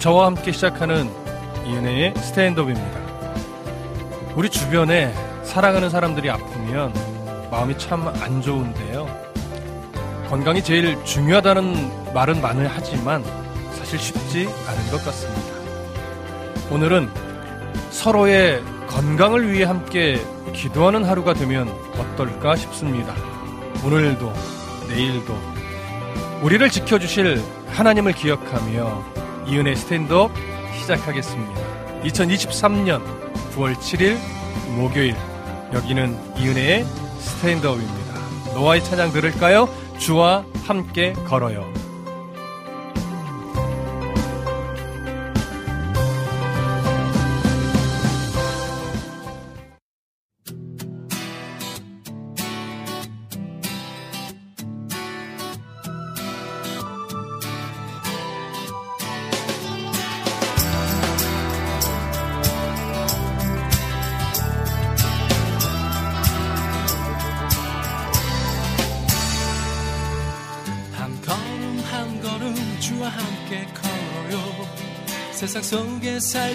저와 함께 시작하는 이은혜의 스탠드업입니다. 우리 주변에 사랑하는 사람들이 아프면 마음이 참 안 좋은데요. 건강이 제일 중요하다는 말은 많이 하지만 사실 쉽지 않은 것 같습니다. 오늘은 서로의 건강을 위해 함께 기도하는 하루가 되면 어떨까 싶습니다. 오늘도 내일도 우리를 지켜주실 하나님을 기억하며 이은혜 스탠드업 시작하겠습니다. 2023년 9월 7일 목요일 여기는 이은혜의 스탠드업입니다. 노아의 찬양 들을까요? 주와 함께 걸어요.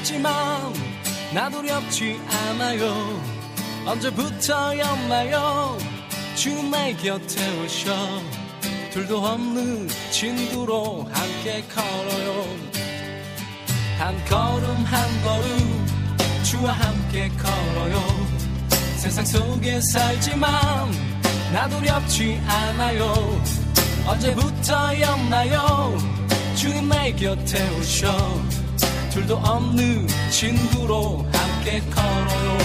살지만 나 두렵지 않아요. 언제부터였나요? 주님의 곁에 오셔. 둘도 없는 친구로 함께 걸어요. 한 걸음 한 걸음 주와 함께 걸어요. 세상 속에 살지만 나 두렵지 않아요. 언제부터였나요? 주님의 곁에 오셔 둘도 없는 친구로 함께 걸어요.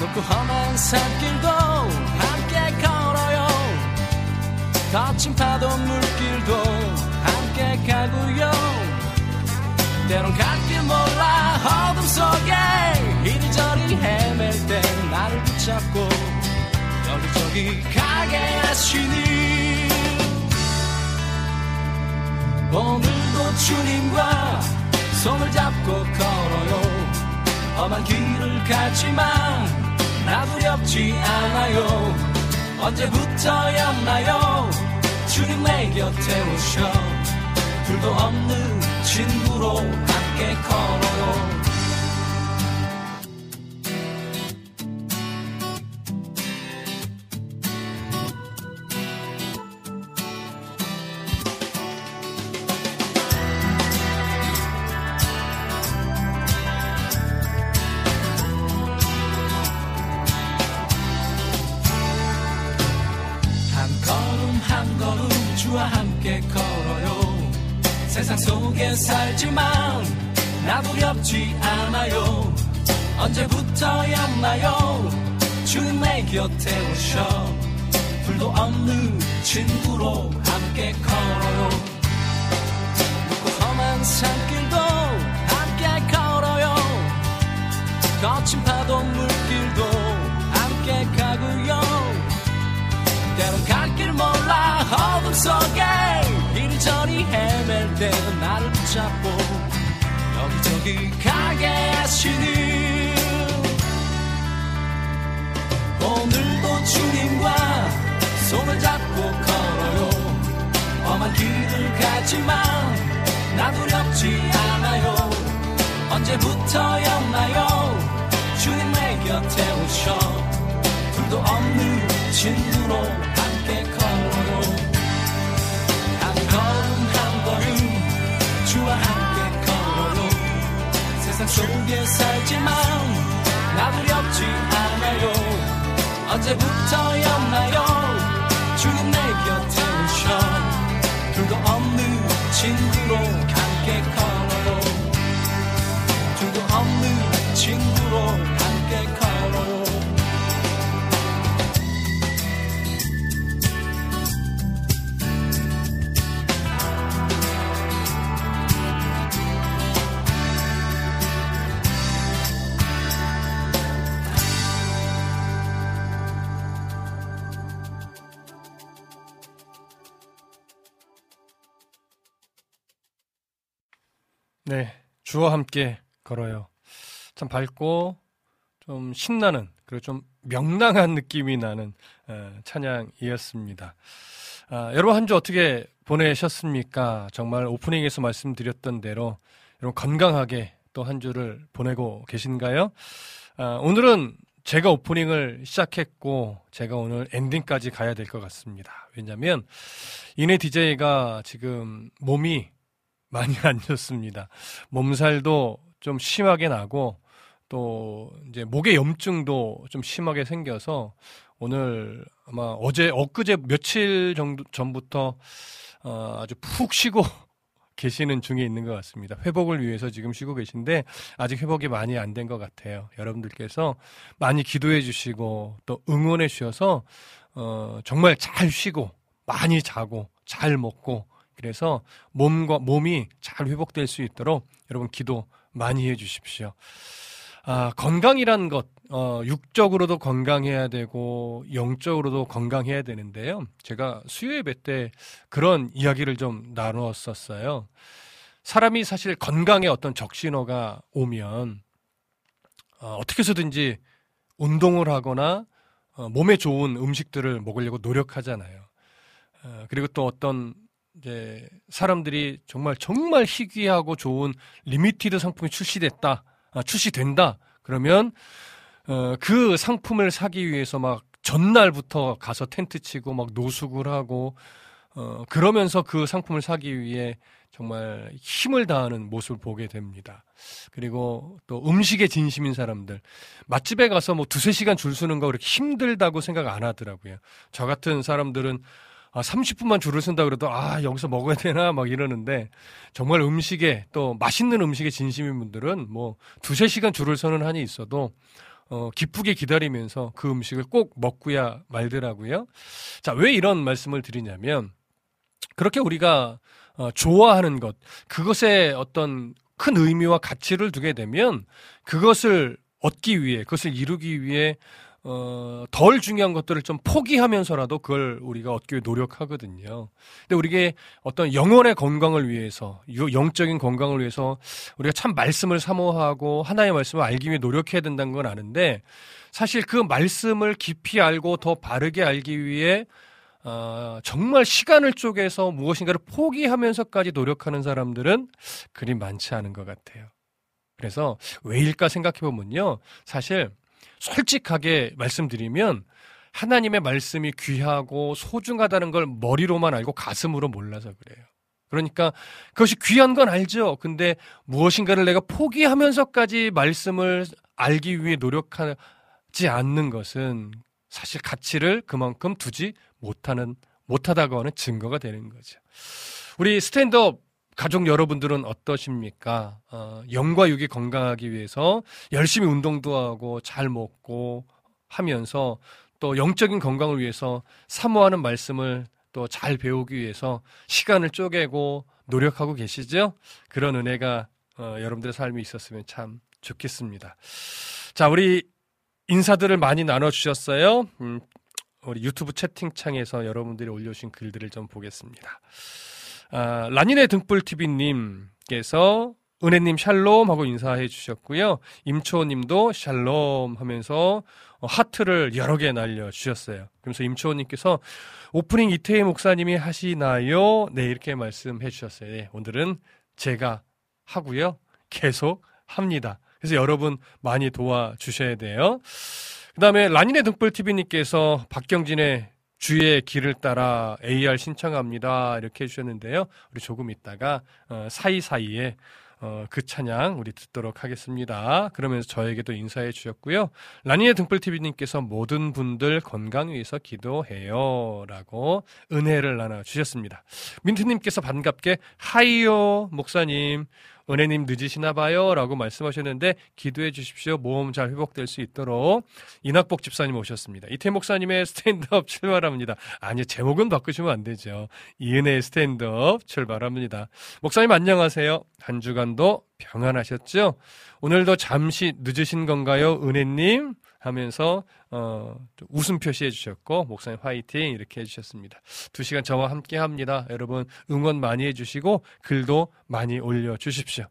높고 험한 산길도 함께 걸어요. 거친 파도 물길도 함께 가고요. 때론 갈길 몰라 어둠 속에 이리저리 헤맬 때 나를 붙잡고 여기저기 가게 하시니. 오늘도 주님과 손을 잡고 걸어요. 험한 길을 가지만 나 두렵지 않아요. 언제부터였나요? 주님의 곁에 오셔. 둘도 없는 친구로 함께 걸어요 살지만 나 두렵지 않아요. 언제부터였나요? 주님의 곁에 오셔. 둘도 없는 친구로 함께 걸어요. 묻고 험한 산길도 함께 걸어요. 거친 파도 물길도 함께 가고요. 때론 갈 길 몰라. 어둠 속에 이리저리 헤맬 붙잡고 여기저기 가게 하시니 오늘도 주님과 손을 잡고 걸어요. 험한 길을 가지만 나 두렵지 않아요. 언제부터였나요? 주님의 곁에 오셔. 둘도 없는 친구로 속에 살지만 나 두렵지 않아요. 언제부터였나요? 주님 내 곁에 오셔. 둘도 없는 친구로 주와 함께 걸어요. 참 밝고 좀 신나는 그리고 좀 명랑한 느낌이 나는 어, 찬양이었습니다. 아, 여러분 한 주 어떻게 보내셨습니까? 정말 오프닝에서 말씀드렸던 대로 여러분 건강하게 또 한 주를 보내고 계신가요? 아, 오늘은 제가 오프닝을 시작했고 제가 오늘 엔딩까지 가야 될 것 같습니다. 왜냐하면 이내 DJ가 지금 몸이 많이 안 좋습니다. 몸살도 좀 심하게 나고 또 이제 목에 염증도 좀 심하게 생겨서 오늘 아마 어제 엊그제 며칠 정도 전부터 어, 아주 푹 쉬고 계시는 중에 있는 것 같습니다. 회복을 위해서 지금 쉬고 계신데 아직 회복이 많이 안 된 것 같아요. 여러분들께서 많이 기도해 주시고 또 응원해 주셔서 어, 정말 잘 쉬고 많이 자고 잘 먹고 그래서 몸과 몸이 잘 회복될 수 있도록 여러분 기도 많이 해 주십시오. 아, 건강이란 것, 어, 육적으로도 건강해야 되고, 영적으로도 건강해야 되는데요. 제가 수요 예배 때 그런 이야기를 좀 나누었었어요. 사람이 사실 건강에 어떤 적신호가 오면, 어, 어떻게 해서든지 운동을 하거나, 어, 몸에 좋은 음식들을 먹으려고 노력하잖아요. 어, 그리고 또 어떤 이제 사람들이 정말 정말 희귀하고 좋은 limited 상품이 출시됐다, 아, 출시된다. 그러면 어, 그 상품을 사기 위해서 막 전날부터 가서 텐트 치고 막 노숙을 하고 어, 그러면서 그 상품을 사기 위해 정말 힘을 다하는 모습을 보게 됩니다. 그리고 또 음식에 진심인 사람들. 맛집에 가서 뭐 두세 시간 줄 서는 거 그렇게 힘들다고 생각 안 하더라고요. 저 같은 사람들은 아, 30분만 줄을 쓴다 그래도 아, 여기서 먹어야 되나 막 이러는데 정말 음식에 또 맛있는 음식에 진심인 분들은 뭐 두세 시간 줄을 서는 한이 있어도 어, 기쁘게 기다리면서 그 음식을 꼭 먹고야 말더라고요. 자, 왜 이런 말씀을 드리냐면 그렇게 우리가 어, 좋아하는 것, 그것에 어떤 큰 의미와 가치를 두게 되면 그것을 얻기 위해, 그것을 이루기 위해 어, 덜 중요한 것들을 좀 포기하면서라도 그걸 우리가 얻기 위해 노력하거든요. 근데 우리게 어떤 영혼의 건강을 위해서, 영적인 건강을 위해서 우리가 참 말씀을 사모하고 하나의 말씀을 알기 위해 노력해야 된다는 건 아는데 사실 그 말씀을 깊이 알고 더 바르게 알기 위해 어, 정말 시간을 쪼개서 무엇인가를 포기하면서까지 노력하는 사람들은 그리 많지 않은 것 같아요. 그래서 왜일까 생각해 보면요. 사실 솔직하게 말씀드리면 하나님의 말씀이 귀하고 소중하다는 걸 머리로만 알고 가슴으로 몰라서 그래요. 그러니까 그것이 귀한 건 알죠. 근데 무엇인가를 내가 포기하면서까지 말씀을 알기 위해 노력하지 않는 것은 사실 가치를 그만큼 두지 못하는 못하다고 하는 증거가 되는 거죠. 우리 스탠드업 가족 여러분들은 어떠십니까? 어, 영과 육이 건강하기 위해서 열심히 운동도 하고 잘 먹고 하면서 또 영적인 건강을 위해서 사모하는 말씀을 또 잘 배우기 위해서 시간을 쪼개고 노력하고 계시죠? 그런 은혜가 어, 여러분들의 삶이 있었으면 참 좋겠습니다. 자, 우리 인사들을 많이 나눠주셨어요. 음, 우리 유튜브 채팅창에서 여러분들이 올려주신 글들을 좀 보겠습니다. 아, 라니네 등불TV님께서 은혜님 샬롬 하고 인사해 주셨고요. 임초님도 샬롬 하면서 어, 하트를 여러 개 날려 주셨어요. 그러면서 임초님께서 오프닝 이태희 목사님이 하시나요? 네, 이렇게 말씀해 주셨어요. 네, 오늘은 제가 하고요. 계속 합니다. 그래서 여러분 많이 도와주셔야 돼요. 그 다음에 라니네 등불TV님께서 박경진의 주의 길을 따라 AR 신청합니다. 이렇게 해주셨는데요. 우리 조금 있다가 어, 사이사이에 어, 그 찬양 우리 듣도록 하겠습니다. 그러면서 저에게도 인사해 주셨고요. 라니의 등불TV님께서 모든 분들 건강 위해서 기도해요. 라고 은혜를 나눠 주셨습니다. 민트님께서 반갑게 하이요, 목사님. 은혜님 늦으시나 봐요. 라고 말씀하셨는데 기도해 주십시오. 모험 잘 회복될 수 있도록 이낙복 집사님 오셨습니다. 이태 목사님의 스탠드업 출발합니다. 아니, 제목은 바꾸시면 안 되죠. 이은혜의 스탠드업 출발합니다. 목사님 안녕하세요. 한 주간도 평안하셨죠? 오늘도 잠시 늦으신 건가요? 은혜님? 하면서 어, 웃음 표시해 주셨고 목사님 화이팅 이렇게 해주셨습니다. 두 시간 저와 함께 합니다. 여러분 응원 많이 해주시고 글도 많이 올려 주십시오.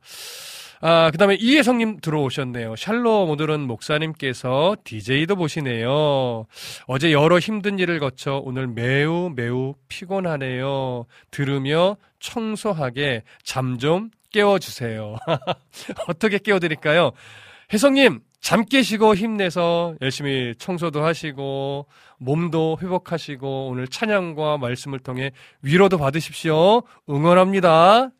아, 그 다음에 이혜성님 들어오셨네요. 샬롬 오늘은 목사님께서 DJ도 보시네요. 어제 여러 힘든 일을 거쳐 오늘 매우 매우 피곤하네요. 들으며 청소하게 잠 좀 깨워주세요. 어떻게 깨워드릴까요? 혜성님, 잠 깨시고 힘내서 열심히 청소도 하시고 몸도 회복하시고 오늘 찬양과 말씀을 통해 위로도 받으십시오. 응원합니다.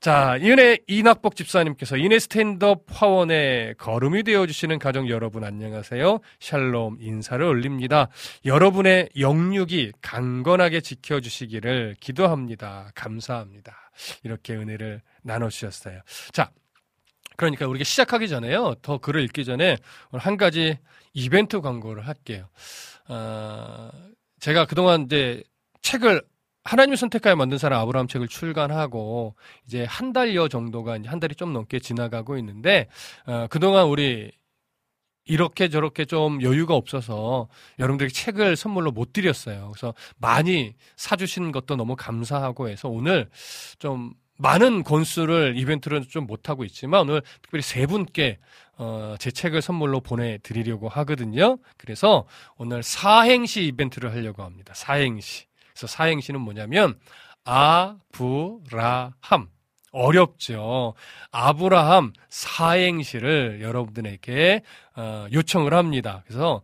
자, 이은혜 이낙복 집사님께서 이은혜 스탠드업 화원에 걸음이 되어주시는 가정 여러분 안녕하세요. 샬롬 인사를 올립니다. 여러분의 영육이 강건하게 지켜주시기를 기도합니다. 감사합니다. 이렇게 은혜를 나눠주셨어요. 자, 그러니까 우리가 시작하기 전에요. 더 글을 읽기 전에 한 가지 이벤트 광고를 할게요. 어, 제가 그동안 이제 책을 하나님을 선택하여 만든 사람 아브라함 책을 출간하고 이제 한 달여 정도가 이제 한 달이 좀 넘게 지나가고 있는데 어, 그동안 우리 이렇게 저렇게 좀 여유가 없어서 여러분들에게 책을 선물로 못 드렸어요. 그래서 많이 사주신 것도 너무 감사하고 해서 오늘 좀 많은 권수를 이벤트를 좀 못하고 있지만 오늘 특별히 세 분께 어, 제 책을 선물로 보내드리려고 하거든요. 그래서 오늘 사행시 이벤트를 하려고 합니다. 사행시. 그래서 사행시는 뭐냐면 아브라함. 어렵죠. 아브라함 사행시를 여러분들에게 어, 요청을 합니다. 그래서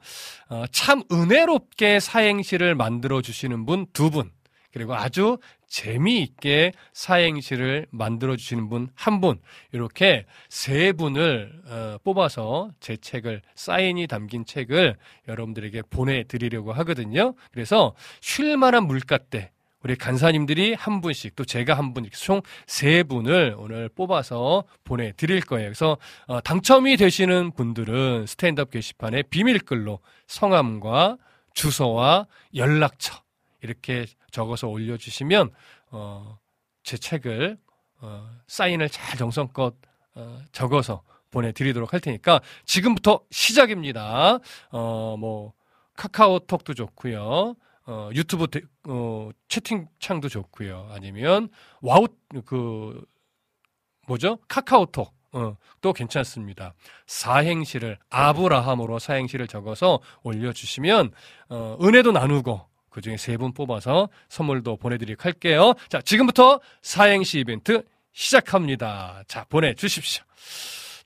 어, 참 은혜롭게 사행시를 만들어 주시는 분 두 분, 그리고 아주 재미있게 사행시를 만들어 주시는 분 한 분, 이렇게 세 분을 어, 뽑아서 제 책을 사인이 담긴 책을 여러분들에게 보내드리려고 하거든요. 그래서 쉴만한 물가대 우리 간사님들이 한 분씩 또 제가 한 분, 총세 분을 오늘 뽑아서 보내드릴 거예요. 그래서 어, 당첨이 되시는 분들은 스탠드업 게시판에 비밀글로 성함과 주소와 연락처 이렇게 적어서 올려주시면 어, 제 책을 어, 사인을 잘 정성껏 어, 적어서 보내드리도록 할 테니까 지금부터 시작입니다. 어, 뭐 카카오톡도 좋고요. 어, 유튜브 데, 어, 채팅창도 좋고요. 아니면 와우 그 뭐죠? 카카오톡 어, 또 괜찮습니다. 사행시를 아브라함으로 사행시를 적어서 올려주시면 어, 은혜도 나누고 그 중에 세 분 뽑아서 선물도 보내드리도록 할게요. 자, 지금부터 사행시 이벤트 시작합니다. 자, 보내주십시오.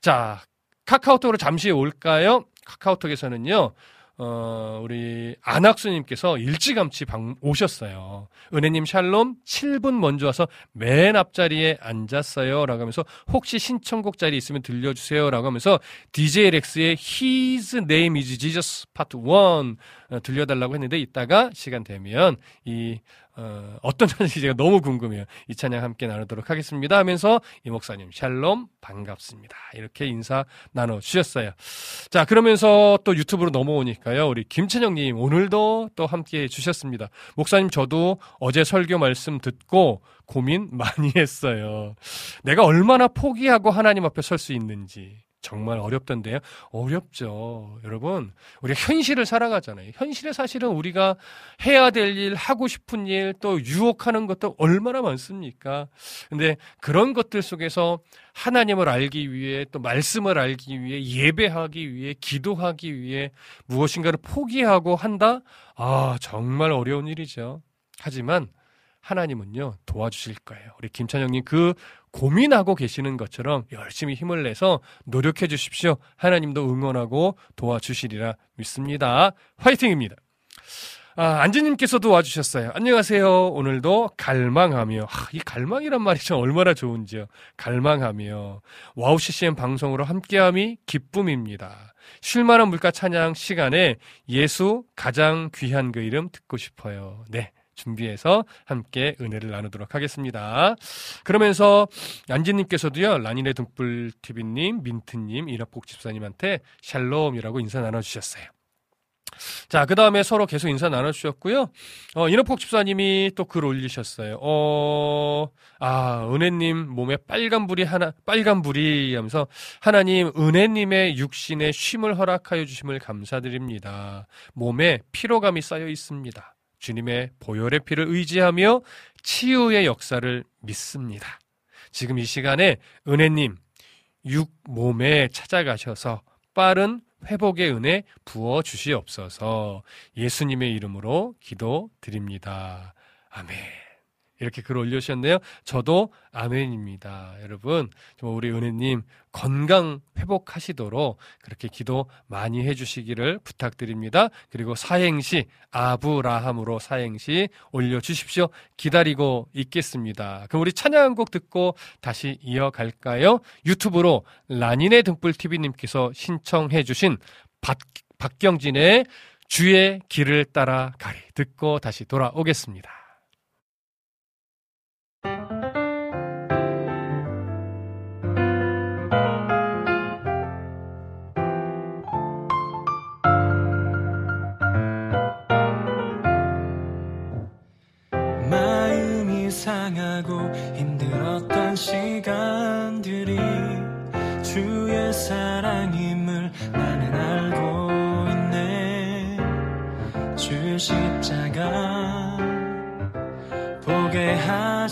자, 카카오톡으로 잠시 올까요? 카카오톡에서는요, 어, 우리 안학수님께서 일찌감치 방, 오셨어요. 은혜님 샬롬 7분 먼저 와서 맨 앞자리에 앉았어요. 라고 하면서 혹시 신청곡 자리 있으면 들려주세요. 라고 하면서 DJ 렉스의 His Name is Jesus Part 1 어, 들려달라고 했는데 이따가 시간 되면 이 어, 어떤 찬양인지 제가 너무 궁금해요. 이 찬양 함께 나누도록 하겠습니다 하면서 이 목사님 샬롬 반갑습니다. 이렇게 인사 나눠 주셨어요. 자 그러면서 또 유튜브로 넘어오니까요. 우리 김찬영님 오늘도 또 함께 해주셨습니다. 목사님 저도 어제 설교 말씀 듣고 고민 많이 했어요. 내가 얼마나 포기하고 하나님 앞에 설 수 있는지 정말 어렵던데요. 어렵죠. 여러분, 우리가 현실을 살아가잖아요. 현실에 사실은 우리가 해야 될 일, 하고 싶은 일, 또 유혹하는 것도 얼마나 많습니까? 근데 그런 것들 속에서 하나님을 알기 위해, 또 말씀을 알기 위해, 예배하기 위해, 기도하기 위해 무엇인가를 포기하고 한다? 아, 정말 어려운 일이죠. 하지만 하나님은요, 도와주실 거예요. 우리 김찬영님 그 고민하고 계시는 것처럼 열심히 힘을 내서 노력해 주십시오. 하나님도 응원하고 도와주시리라 믿습니다. 화이팅입니다. 아, 안지님께서도 와주셨어요. 안녕하세요. 오늘도 갈망하며, 아, 이 갈망이란 말이 참 얼마나 좋은지요. 갈망하며, 와우 CCM 방송으로 함께함이 기쁨입니다. 쉴만한 물가 찬양 시간에 예수 가장 귀한 그 이름 듣고 싶어요. 네. 준비해서 함께 은혜를 나누도록 하겠습니다. 그러면서 안지님께서도요, 라니네 등불TV님, 민트님, 이라복 집사님한테 샬롬이라고 인사 나눠주셨어요. 자, 그 다음에 서로 계속 인사 나눠주셨고요. 어, 인어폭 집사님이 또 글 올리셨어요. 어, 아, 은혜님 몸에 빨간불이 하나, 빨간불이 하면서 하나님, 은혜님의 육신에 쉼을 허락하여 주심을 감사드립니다. 몸에 피로감이 쌓여 있습니다. 주님의 보혈의 피를 의지하며 치유의 역사를 믿습니다. 지금 이 시간에 은혜님, 육 몸에 찾아가셔서 빠른 회복의 은혜 부어 주시옵소서 예수님의 이름으로 기도드립니다. 아멘. 이렇게 글 올려주셨네요. 저도 아멘입니다. 여러분, 우리 은혜님 건강 회복하시도록 그렇게 기도 많이 해주시기를 부탁드립니다. 그리고 사행시, 아브라함으로 사행시 올려주십시오. 기다리고 있겠습니다. 그럼 우리 찬양 곡 듣고 다시 이어갈까요? 유튜브로 라니네 등불TV님께서 신청해주신 박, 박경진의 주의 길을 따라 가리 듣고 다시 돌아오겠습니다.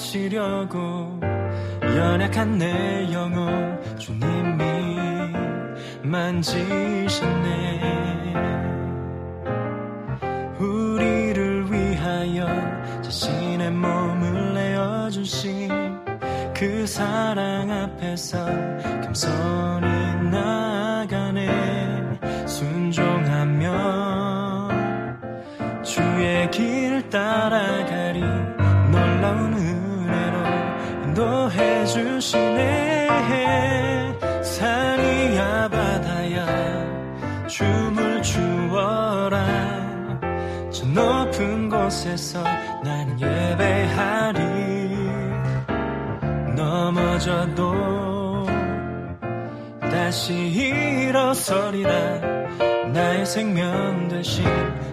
하시려고 연약한 내 영혼. 주님이 만지셨네. 우리를 위하여 자신의 몸을 내어주신 그 사랑 앞에서 겸손히 나가네. 순종하며 주의 길 따라가 주시네. 산이야 바다야. 춤을 추어라. 저 높은 곳에서 나는 예배하리. 넘어져도 다시 일어서리라. 나의 생명 되신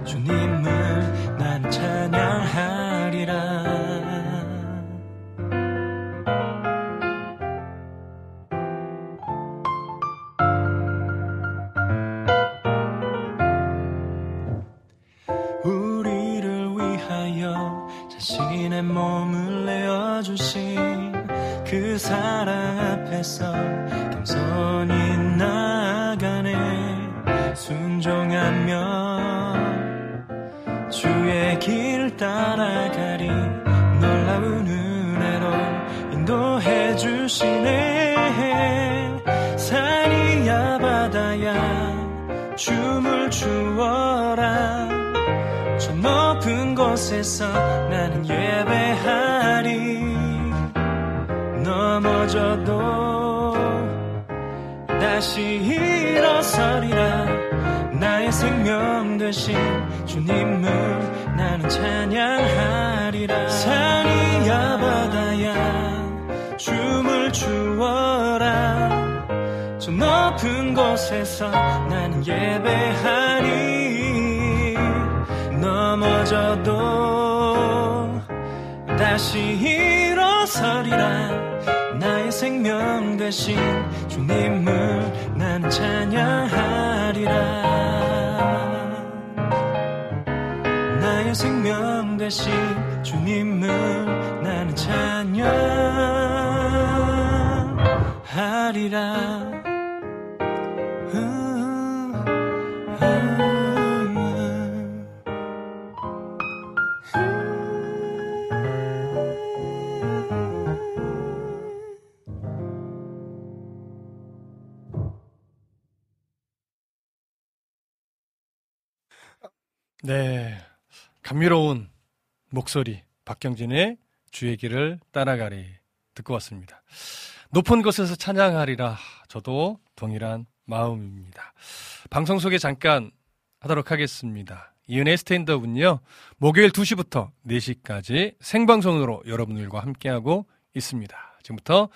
주님을 난 찬양하리라 사랑 앞에서 겸손히 나가네. 순종하며 주의 길 따라가리. 놀라운 은혜로 인도해 주시네. 산이야 바다야 춤을 추어라. 저 높은 곳에서 나는 예배하리 넘어져도 다시 일어서리라. 나의 생명 되신 주님을 나는 찬양하리라. 산이야 바다야 춤을 추어라. 저 높은 곳에서 나는 예배하리. 넘어져도 다시 일어서리라 나의 생명 되신 주님을 난 찬양하리라. 나의 생명 되신 주님을 나는 찬양하리라 네. 감미로운 목소리 박경진의 주의 길을 따라가리 듣고 왔습니다. 높은 곳에서 찬양하리라 저도 동일한 마음입니다. 방송 소개 잠깐 하도록 하겠습니다. 이은혜 스탠드업은요, 목요일 2시부터 4시까지 생방송으로 여러분들과 함께하고 있습니다. 지금부터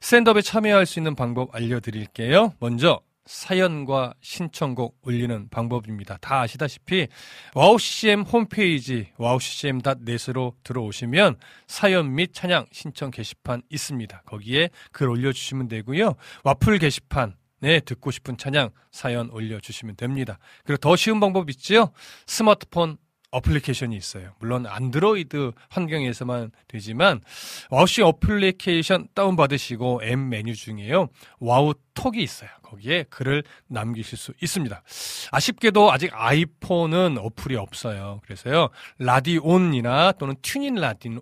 스탠드업에 참여할 수 있는 방법 알려드릴게요. 먼저 사연과 신청곡 올리는 방법입니다. 다 아시다시피 와우CCM 홈페이지 wowccm.net으로 들어오시면 사연 및 찬양 신청 게시판 있습니다. 거기에 글 올려주시면 되고요. 와플 게시판 네, 듣고 싶은 찬양 사연 올려주시면 됩니다. 그리고 더 쉬운 방법 있지요? 스마트폰 어플리케이션이 있어요. 물론 안드로이드 환경에서만 되지만 와우CCM 어플리케이션 다운받으시고 앱 메뉴 중에요. 와우 톡이 있어요. 거기에 글을 남기실 수 있습니다. 아쉽게도 아직 아이폰은 어플이 없어요. 그래서요. 라디온이나 또는 TuneIn Radio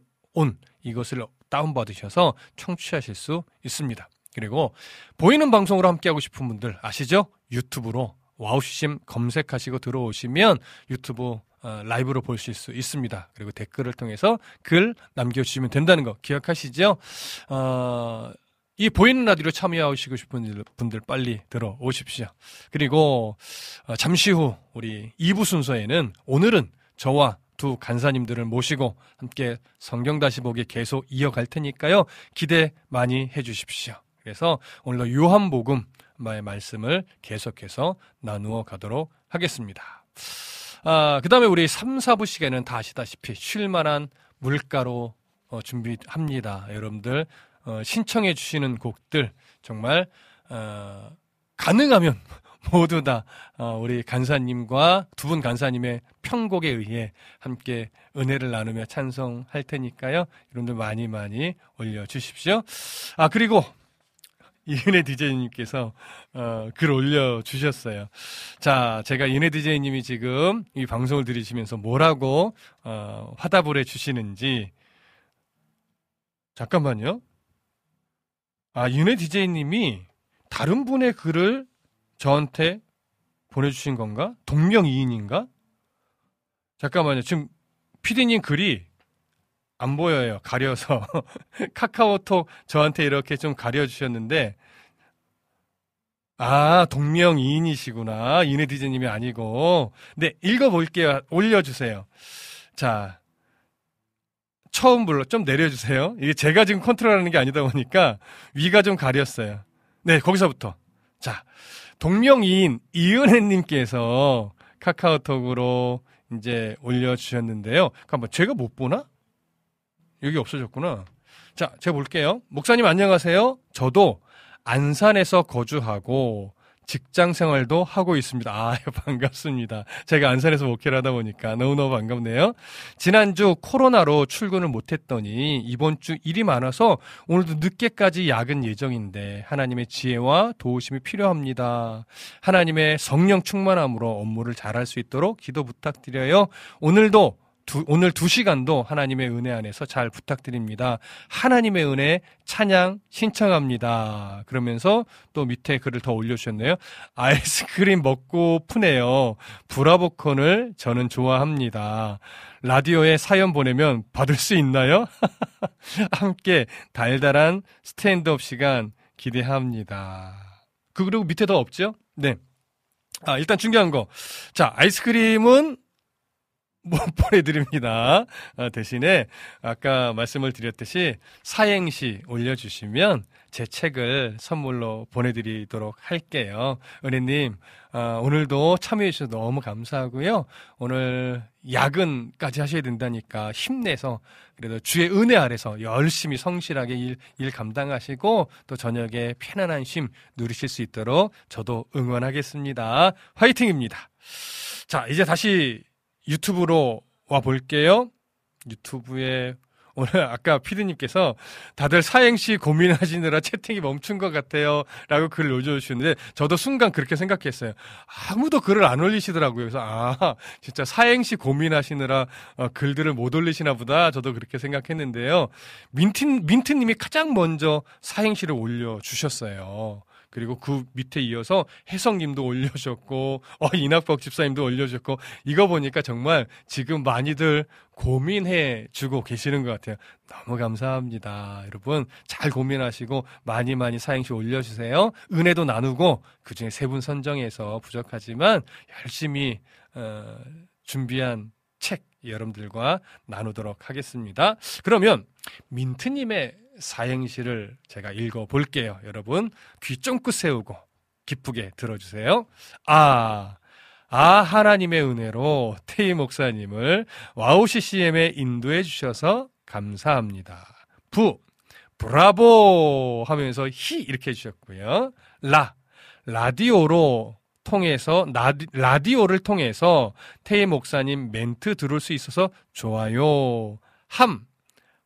이것을 다운받으셔서 청취하실 수 있습니다. 그리고 보이는 방송으로 함께하고 싶은 분들 아시죠? 유튜브로 와우CCM 검색하시고 들어오시면 유튜브 어, 라이브로 보실 수 있습니다. 그리고 댓글을 통해서 글 남겨주시면 된다는 거 기억하시죠? 어, 이 보이는 라디오로 참여하시고 싶은 분들 빨리 들어오십시오. 그리고 어, 잠시 후 우리 2부 순서에는 오늘은 저와 두 간사님들을 모시고 함께 성경 다시 보기 계속 이어갈 테니까요. 기대 많이 해주십시오. 그래서 오늘도 요한복음의 말씀을 계속해서 나누어 가도록 하겠습니다. 아, 그 다음에 우리 3, 4부 시간은 다 아시다시피 쉴만한 물가로 어, 준비합니다. 여러분들 어, 신청해 주시는 곡들 정말 어, 가능하면 모두 다 어, 우리 간사님과 두 분 간사님의 편곡에 의해 함께 은혜를 나누며 찬송할 테니까요. 여러분들 많이 많이 올려주십시오. 아 그리고 이은혜 디제이님께서 어, 글 올려주셨어요. 자, 제가 이은혜 디제이님이 지금 이 방송을 들으시면서 뭐라고 어, 화답을 해주시는지 잠깐만요. 아, 이은혜 디제이님이 다른 분의 글을 저한테 보내주신 건가? 동명이인인가? 잠깐만요. 지금 피디님 글이 안 보여요. 가려서. 카카오톡 저한테 이렇게 좀 가려주셨는데, 아, 동명 이인이시구나. 이네 디제님이 아니고. 네, 읽어볼게요. 올려주세요. 자, 처음 불러, 좀 내려주세요. 이게 제가 지금 컨트롤하는 게 아니다 보니까 위가 좀 가렸어요. 네, 거기서부터. 자, 동명이인 이은혜님께서 카카오톡으로 이제 올려주셨는데요. 한번 제가 못 보나? 여기 없어졌구나. 자, 제가 볼게요. 목사님 안녕하세요. 저도 안산에서 거주하고 직장 생활도 하고 있습니다. 아, 반갑습니다. 제가 안산에서 목회를 하다 보니까 너무너무 반갑네요. 지난주 코로나로 출근을 못했더니 이번 주 일이 많아서 오늘도 늦게까지 야근 예정인데 하나님의 지혜와 도우심이 필요합니다. 하나님의 성령 충만함으로 업무를 잘할 수 있도록 기도 부탁드려요. 오늘도 두, 오늘 두 시간도 하나님의 은혜 안에서 잘 부탁드립니다. 하나님의 은혜 찬양 신청합니다. 그러면서 또 밑에 글을 더 올려주셨네요. 아이스크림 먹고 푸네요. 브라보콘을 저는 좋아합니다. 라디오에 사연 보내면 받을 수 있나요? 함께 달달한 스탠드업 시간 기대합니다. 그, 그리고 밑에 더 없죠? 네. 아, 일단 중요한 거. 자, 아이스크림은 못 보내드립니다. 아, 대신에 아까 말씀을 드렸듯이 사행시 올려주시면 제 책을 선물로 보내드리도록 할게요. 은혜님, 아, 오늘도 참여해주셔서 너무 감사하고요. 오늘 야근까지 하셔야 된다니까 힘내서 그래도 주의 은혜 아래서 열심히 성실하게 일, 일 감당하시고 또 저녁에 편안한 쉼 누리실 수 있도록 저도 응원하겠습니다. 화이팅입니다. 자, 이제 다시 유튜브로 와 볼게요. 유튜브에 오늘 아까 피디님께서 다들 사행시 고민하시느라 채팅이 멈춘 것 같아요. 라고 글을 올려주시는데 저도 순간 그렇게 생각했어요. 아무도 글을 안 올리시더라고요. 그래서 아, 진짜 사행시 고민하시느라 어, 글들을 못 올리시나 보다. 저도 그렇게 생각했는데요. 민트, 민트님이 가장 먼저 사행시를 올려주셨어요. 그리고 그 밑에 이어서 혜성님도 올려주셨고, 어, 이낙복 집사님도 올려주셨고, 이거 보니까 정말 지금 많이들 고민해 주고 계시는 것 같아요. 너무 감사합니다. 여러분, 잘 고민하시고, 많이 많이 사행시 올려주세요. 은혜도 나누고, 그 중에 세 분 선정해서 부족하지만, 열심히, 어, 준비한 책 여러분들과 나누도록 하겠습니다. 그러면 민트님의 사행시를 제가 읽어 볼게요. 여러분 귀 쫑긋 세우고 기쁘게 들어주세요. 아, 아 하나님의 은혜로 태희 목사님을 와우 CCM에 인도해 주셔서 감사합니다. 부, 브라보 하면서 히 이렇게 해주셨고요. 라, 라디오로 통해서 라디, 오를 통해서 태희 목사님 멘트 들을 수 있어서 좋아요. 함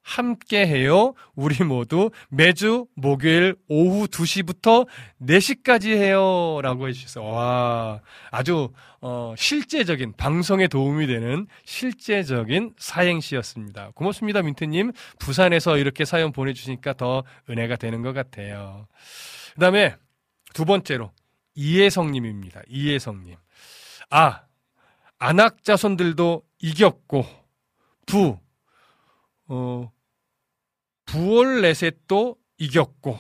함께 해요. 우리 모두 매주 목요일 오후 2시부터 4시까지 해요. 라고 해주셔서, 와, 아주, 어, 실제적인, 방송에 도움이 되는 실제적인 사행시였습니다. 고맙습니다, 민트님. 부산에서 이렇게 사연 보내주시니까 더 은혜가 되는 것 같아요. 그 다음에 두 번째로, 이혜성님입니다. 이혜성님. 아, 안학자손들도 이겼고, 부, 어, 부올레셋도 이겼고,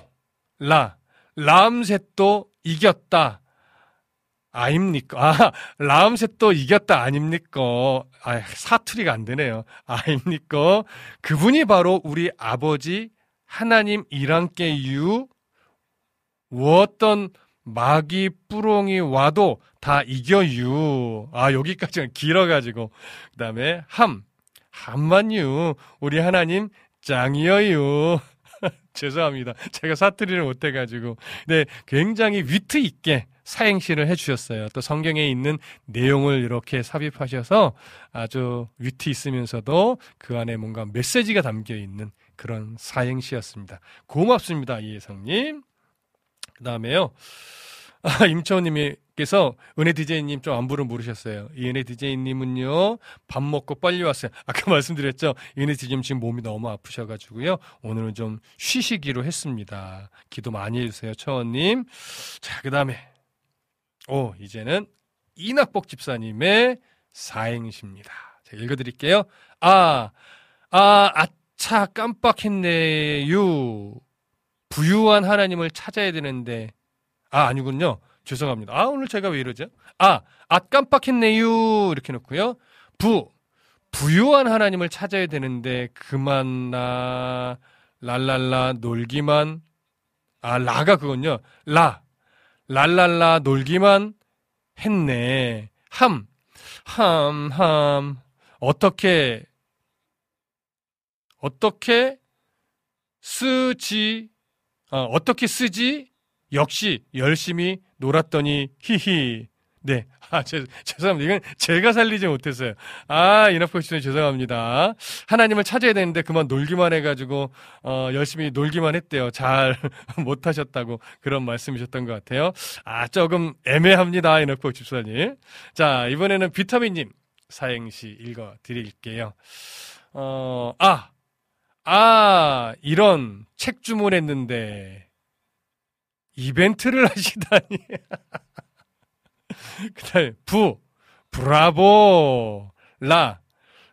라, 라암셋도 이겼다. 아닙니까? 아, 라암셋도 이겼다 아닙니까? 아, 사투리가 안 되네요. 아닙니까? 그분이 바로 우리 아버지 하나님 이랑께 유, 어떤 마귀 뿌롱이 와도 다 이겨유. 아, 여기까지는 길어가지고. 그 다음에 함. 함만유. 우리 하나님 짱이여유. 죄송합니다. 제가 사투리를 못해가지고. 네, 굉장히 위트 있게 사행시를 해주셨어요. 또 성경에 있는 내용을 이렇게 삽입하셔서 아주 위트 있으면서도 그 안에 뭔가 메시지가 담겨 있는 그런 사행시였습니다. 고맙습니다, 이혜성님. 그 다음에요. 아, 임초원님께서 은혜 디제이님 좀 안부를 물으셨어요. 이 은혜 디제이님은요 밥 먹고 빨리 왔어요. 아까 말씀드렸죠. 은혜 디제이님 지금 몸이 너무 아프셔가지고요 오늘은 좀 쉬시기로 했습니다. 기도 많이 해주세요, 초원님. 자, 그 다음에 오 이제는 이낙복 집사님의 사행시입니다. 제가 읽어드릴게요. 아, 아, 아차 깜빡했네요. 부유한 하나님을 찾아야 되는데 아, 아니군요. 죄송합니다. 아, 오늘 제가 왜 이러죠? 아, 아, 깜빡했네요. 이렇게 놓고요. 부, 부유한 하나님을 찾아야 되는데, 그만, 나, 랄랄라, 놀기만, 아, 라가 그건요. 라, 랄랄라, 놀기만 했네. 함, 함, 함, 어떻게, 어떻게 쓰지, 어, 어떻게 쓰지? 역시 열심히 놀았더니 히히. 네. 아, 죄, 죄송합니다. 이건 제가 살리지 못했어요. 아, 이나포 씨는 죄송합니다. 하나님을 찾아야 되는데 그만 놀기만 해가지고, 어, 열심히 놀기만 했대요. 잘 못하셨다고 그런 말씀이셨던 것 같아요. 아, 조금 애매합니다. 이나포 집사님. 자, 이번에는 비타민님 사행시 읽어 드릴게요. 어, 아, 아, 이런 책 주문했는데, 이벤트를 하시다니. 그 다음에 부, 브라보, 라,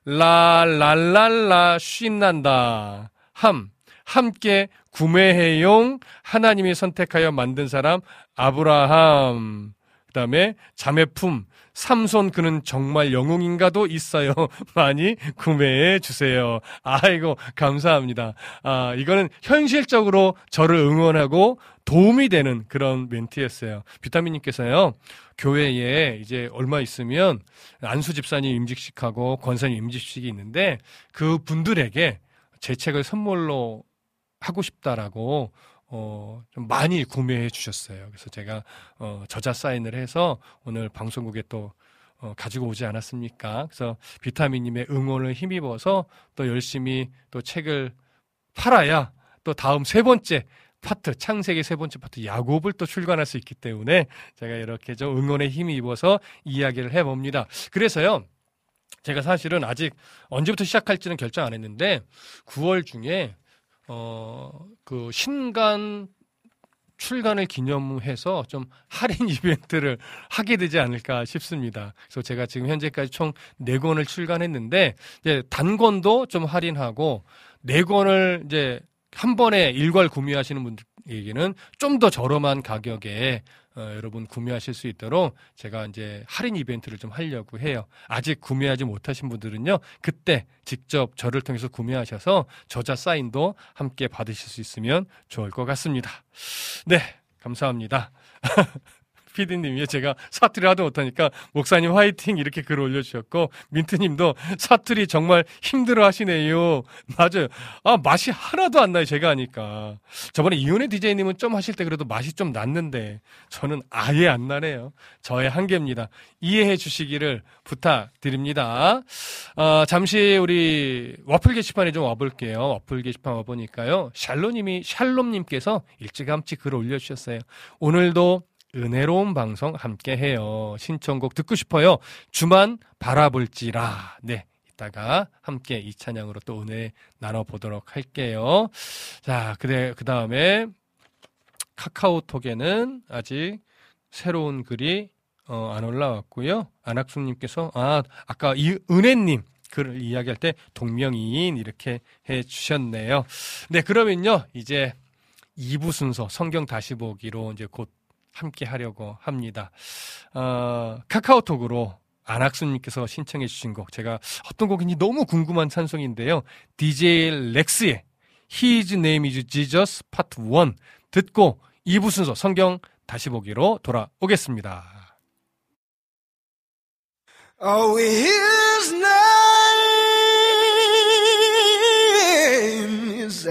라, 랄랄라, 신난다. 함, 함께 구매해용 하나님이 선택하여 만든 사람 아브라함. 그 다음에 자매품, 삼손 그는 정말 영웅인가도 있어요. 많이 구매해 주세요. 아이고, 감사합니다. 아, 이거는 현실적으로 저를 응원하고 도움이 되는 그런 멘트였어요. 비타민님께서요, 교회에 이제 얼마 있으면 안수 집사님 임직식하고 권사님 임직식이 있는데 그 분들에게 제 책을 선물로 하고 싶다라고 어, 좀 많이 구매해 주셨어요. 그래서 제가 어, 저자 사인을 해서 오늘 방송국에 또 어, 가지고 오지 않았습니까? 그래서 비타민님의 응원을 힘입어서 또 열심히 또 책을 팔아야 또 다음 세 번째 파트 창세기 세 번째 파트 야곱을 또 출간할 수 있기 때문에 제가 이렇게 좀 응원에 힘이 입어서 이야기를 해봅니다. 그래서요. 제가 사실은 아직 언제부터 시작할지는 결정 안 했는데 9월 중에 어 그 신간 출간을 기념해서 좀 할인 이벤트를 하게 되지 않을까 싶습니다. 그래서 제가 지금 현재까지 총 4권을 출간했는데 이제 단권도 좀 할인하고 4권을 이제 한 번에 일괄 구매하시는 분들에게는 좀 더 저렴한 가격에 어, 여러분 구매하실 수 있도록 제가 이제 할인 이벤트를 좀 하려고 해요. 아직 구매하지 못하신 분들은요, 그때 직접 저를 통해서 구매하셔서 저자 사인도 함께 받으실 수 있으면 좋을 것 같습니다. 네, 감사합니다. 피디님이 제가 사투리 하도 못하니까 목사님 화이팅 이렇게 글 올려주셨고 민트님도 사투리 정말 힘들어 하시네요. 맞아요. 아 맛이 하나도 안 나요 제가 하니까. 저번에 이윤의 디제이님은 좀 하실 때 그래도 맛이 좀 났는데 저는 아예 안 나네요. 저의 한계입니다. 이해해 주시기를 부탁드립니다. 아, 잠시 우리 와플 게시판에 좀 와볼게요. 와플 게시판 와보니까요. 샬로님이 샬롬님께서 일찌감치 글 올려주셨어요. 오늘도 은혜로운 방송 함께 해요. 신청곡 듣고 싶어요. 주만 바라볼지라. 네. 이따가 함께 이 찬양으로 또 은혜 나눠보도록 할게요. 자, 그래, 그 다음에 카카오톡에는 아직 새로운 글이 어, 안 올라왔고요. 안학수님께서, 아, 아까 이 은혜님 글을 이야기할 때 동명이인 이렇게 해 주셨네요. 네, 그러면요. 이제 2부 순서 성경 다시 보기로 이제 곧 함께 하려고 합니다. 어, 카카오톡으로 안학수님께서 신청해 주신 곡 제가 어떤 곡인지 너무 궁금한 찬송인데요. DJ 렉스의 His Name is Jesus Part 1 듣고 2부 순서 성경 다시 보기로 돌아오겠습니다. Oh, his name is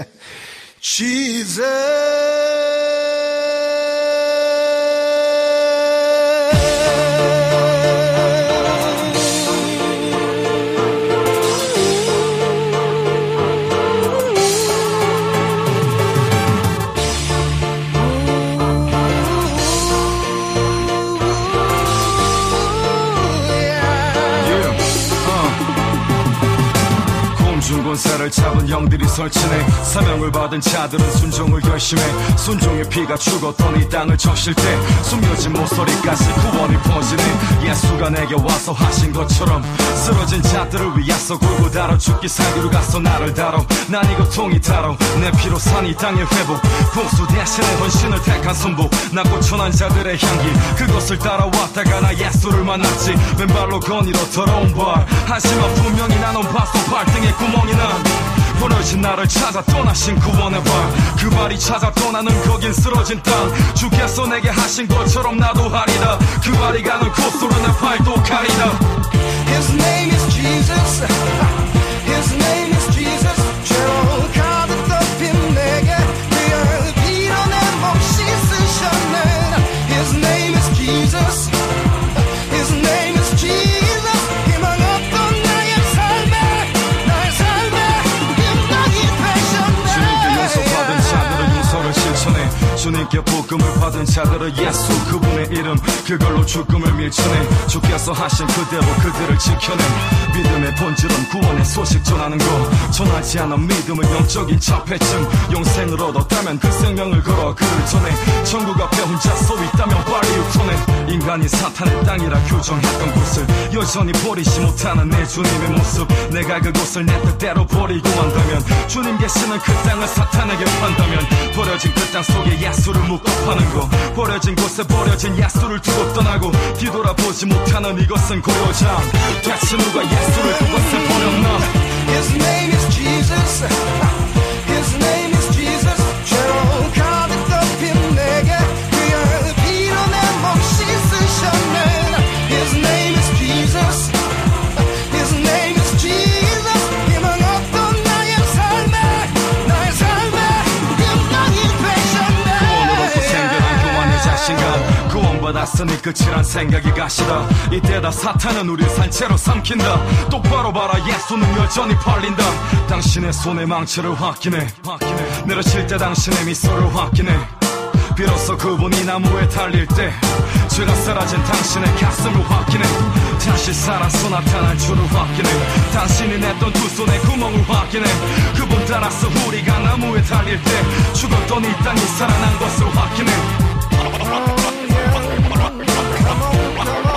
군사를 잡은 영들이 설치네. 사명을 받은 자들은 순종을 결심해. 순종의 피가 죽었던 이 땅을 적실 때 숨겨진 모서리까지 구원이 퍼지네. 예수가 내게 와서 하신 것처럼 쓰러진 자들을 위해서 골고 다뤄 죽기 살기로 가서 나를 다뤄 난 이 고통이 다뤄 내 피로 산이 땅의 회복. 복수 대신에 헌신을 택한 손복. 낮고 천한 자들의 향기. 그것을 따라왔다가 나 예수를 만났지. 왼발로 거니로 더러운 발. 하지만 분명히 나는 봤어 발등에 구멍이 나 버려진 나를 찾아 떠나신 구원의 발그 발이 찾아 떠나는 거긴 쓰러진 땅. 주께서 내게 하신 것처럼 나도 하리라 그 발이 가는 곳으로 내 팔도 가리라 His name is Jesus. His name is 주님께 복음을 받은 자들은 예수 그분의 이름 그걸로 죽음을 밀쳐내. 주께서 하신 그대로 그들을 지켜내. 믿음의 본질은 구원의 소식 전하는 것. 전하지 않은 믿음은 영적인 자폐증. 영생을 얻었다면 그 생명을 걸어 그를 전해. 천국 앞에 혼자 서 있다면 빨리 유턴해. 인간이 사탄의 땅이라 규정했던 곳을 여전히 버리지 못하는 내 주님의 모습. 내가 그곳을 내 뜻대로 버리고 한다면 주님 계시는 그 땅을 사탄에게 판다면 버려진 그 땅 속에 예수를 묻고 파는 거. 버려진 곳에 버려진 예수를 두고 떠나고 뒤돌아보지 못하는 이것은 고요장. 대체 누가 예수를 그곳에 버렸나? His name is Jesus. 구원받았으니 끝이란 생각이 가시다. 이때다 사탄은 우릴 산채로 삼킨다. 똑바로 봐라 예수는 여전히 팔린다. 당신의 손에 망치를 확인해. 내려칠 때 당신의 미소를 확인해. 비로소 그분이 나무에 달릴 때 죄가 사라진 당신의 가슴을 확인해. 다시 살아서 나타날 줄을 확인해. 당신이 냈던 두 손에 구멍을 확인해. 그분 따라서 우리가 나무에 달릴 때 죽었던 이 땅이 살아난 것을 확인해 no.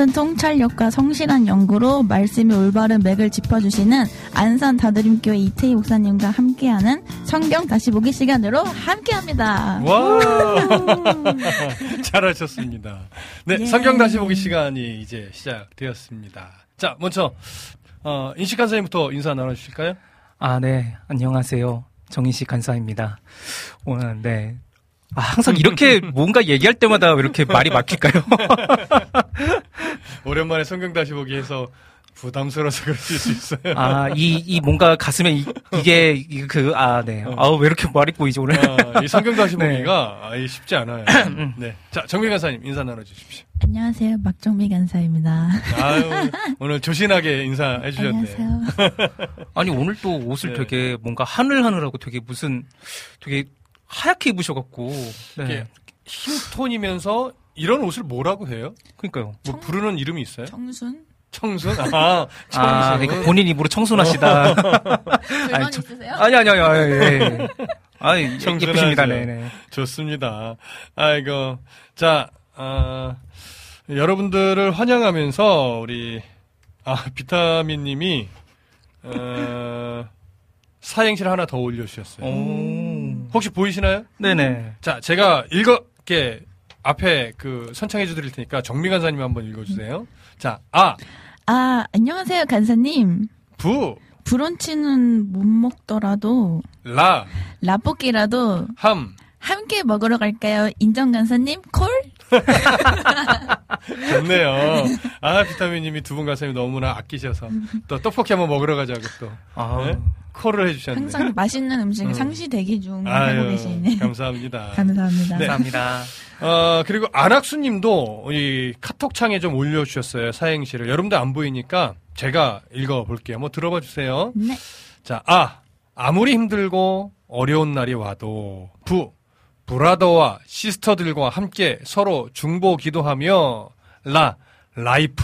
깊은 통찰력과 성실한 연구로 말씀의 올바른 맥을 짚어주시는 안산 다드림교회 이태희 목사님과 함께하는 성경 다시 보기 시간으로 함께합니다. 와 잘하셨습니다. 네 예. 성경 다시 보기 시간이 이제 시작되었습니다. 자 먼저 어, 인식 간사님부터 인사 나눠주실까요? 아, 네. 안녕하세요. 정인식 간사입니다. 오늘, 네. 아, 항상 이렇게 뭔가 얘기할 때마다 왜 이렇게 말이 막힐까요? 오랜만에 성경 다시 보기 해서 부담스러워서 그러실 수 있어요. 아, 이, 이 뭔가 가슴에 이, 게 이, 그, 아, 네. 아우, 왜 이렇게 말이 꼬이지, 오늘? 아, 이 성경 다시 네. 보기가 아, 이 쉽지 않아요. 네. 자, 정민 간사님 인사 나눠주십시오. 안녕하세요. 박정미 간사입니다. 아유, 오늘 조신하게 인사해 주셨네. 안녕하세요. 아니, 오늘 또 옷을 네. 되게 뭔가 하늘하늘하고 되게 무슨 되게 하얗게 입으셔갖고. 네. 흰 톤이면서 이런 옷을 뭐라고 해요? 그러니까요. 뭐 부르는 이름이 있어요? 청순? 청순? 아, 청순. 아, 그러니까 본인 입으로 청순하시다. 불만 저- 있으세요? 아니, 아니, 아니, 아니, 예. 아이, 청순하죠. 예쁘십니다, 네네. 좋습니다. 아이고. 자, 아, 여러분들을 환영하면서 우리, 아, 비타민 님이, 어, 사행실 하나 더 올려주셨어요. 오. 혹시 보이시나요? 네네. 자, 제가 읽어 게 앞에 그 선창해 드릴 테니까 정미 간사님 한번 읽어주세요. 자, 아, 아, 안녕하세요. 간사님. 부, 브런치는 못 먹더라도 라, 라볶이라도 함. 함께 먹으러 갈까요? 인정 간사님 콜? 좋네요. 아, 비타민님이 두 분 가슴이 너무나 아끼셔서 또 떡볶이 한번 먹으러 가자고 또 아. 네? 콜을 해주셨네요. 항상 맛있는 음식 음. 상시 대기 중 하고 아유, 계시네. 감사합니다. 감사합니다. 네. 감사합니다. 어, 그리고 안학수님도 이 카톡창에 좀 올려주셨어요. 사행시를. 여러분들 안 보이니까 제가 읽어볼게요. 한번 들어봐 주세요. 네. 자, 아. 아무리 힘들고 어려운 날이 와도 부. brother와 sister들과 함께 서로 중보 기도하며 라. 라이프.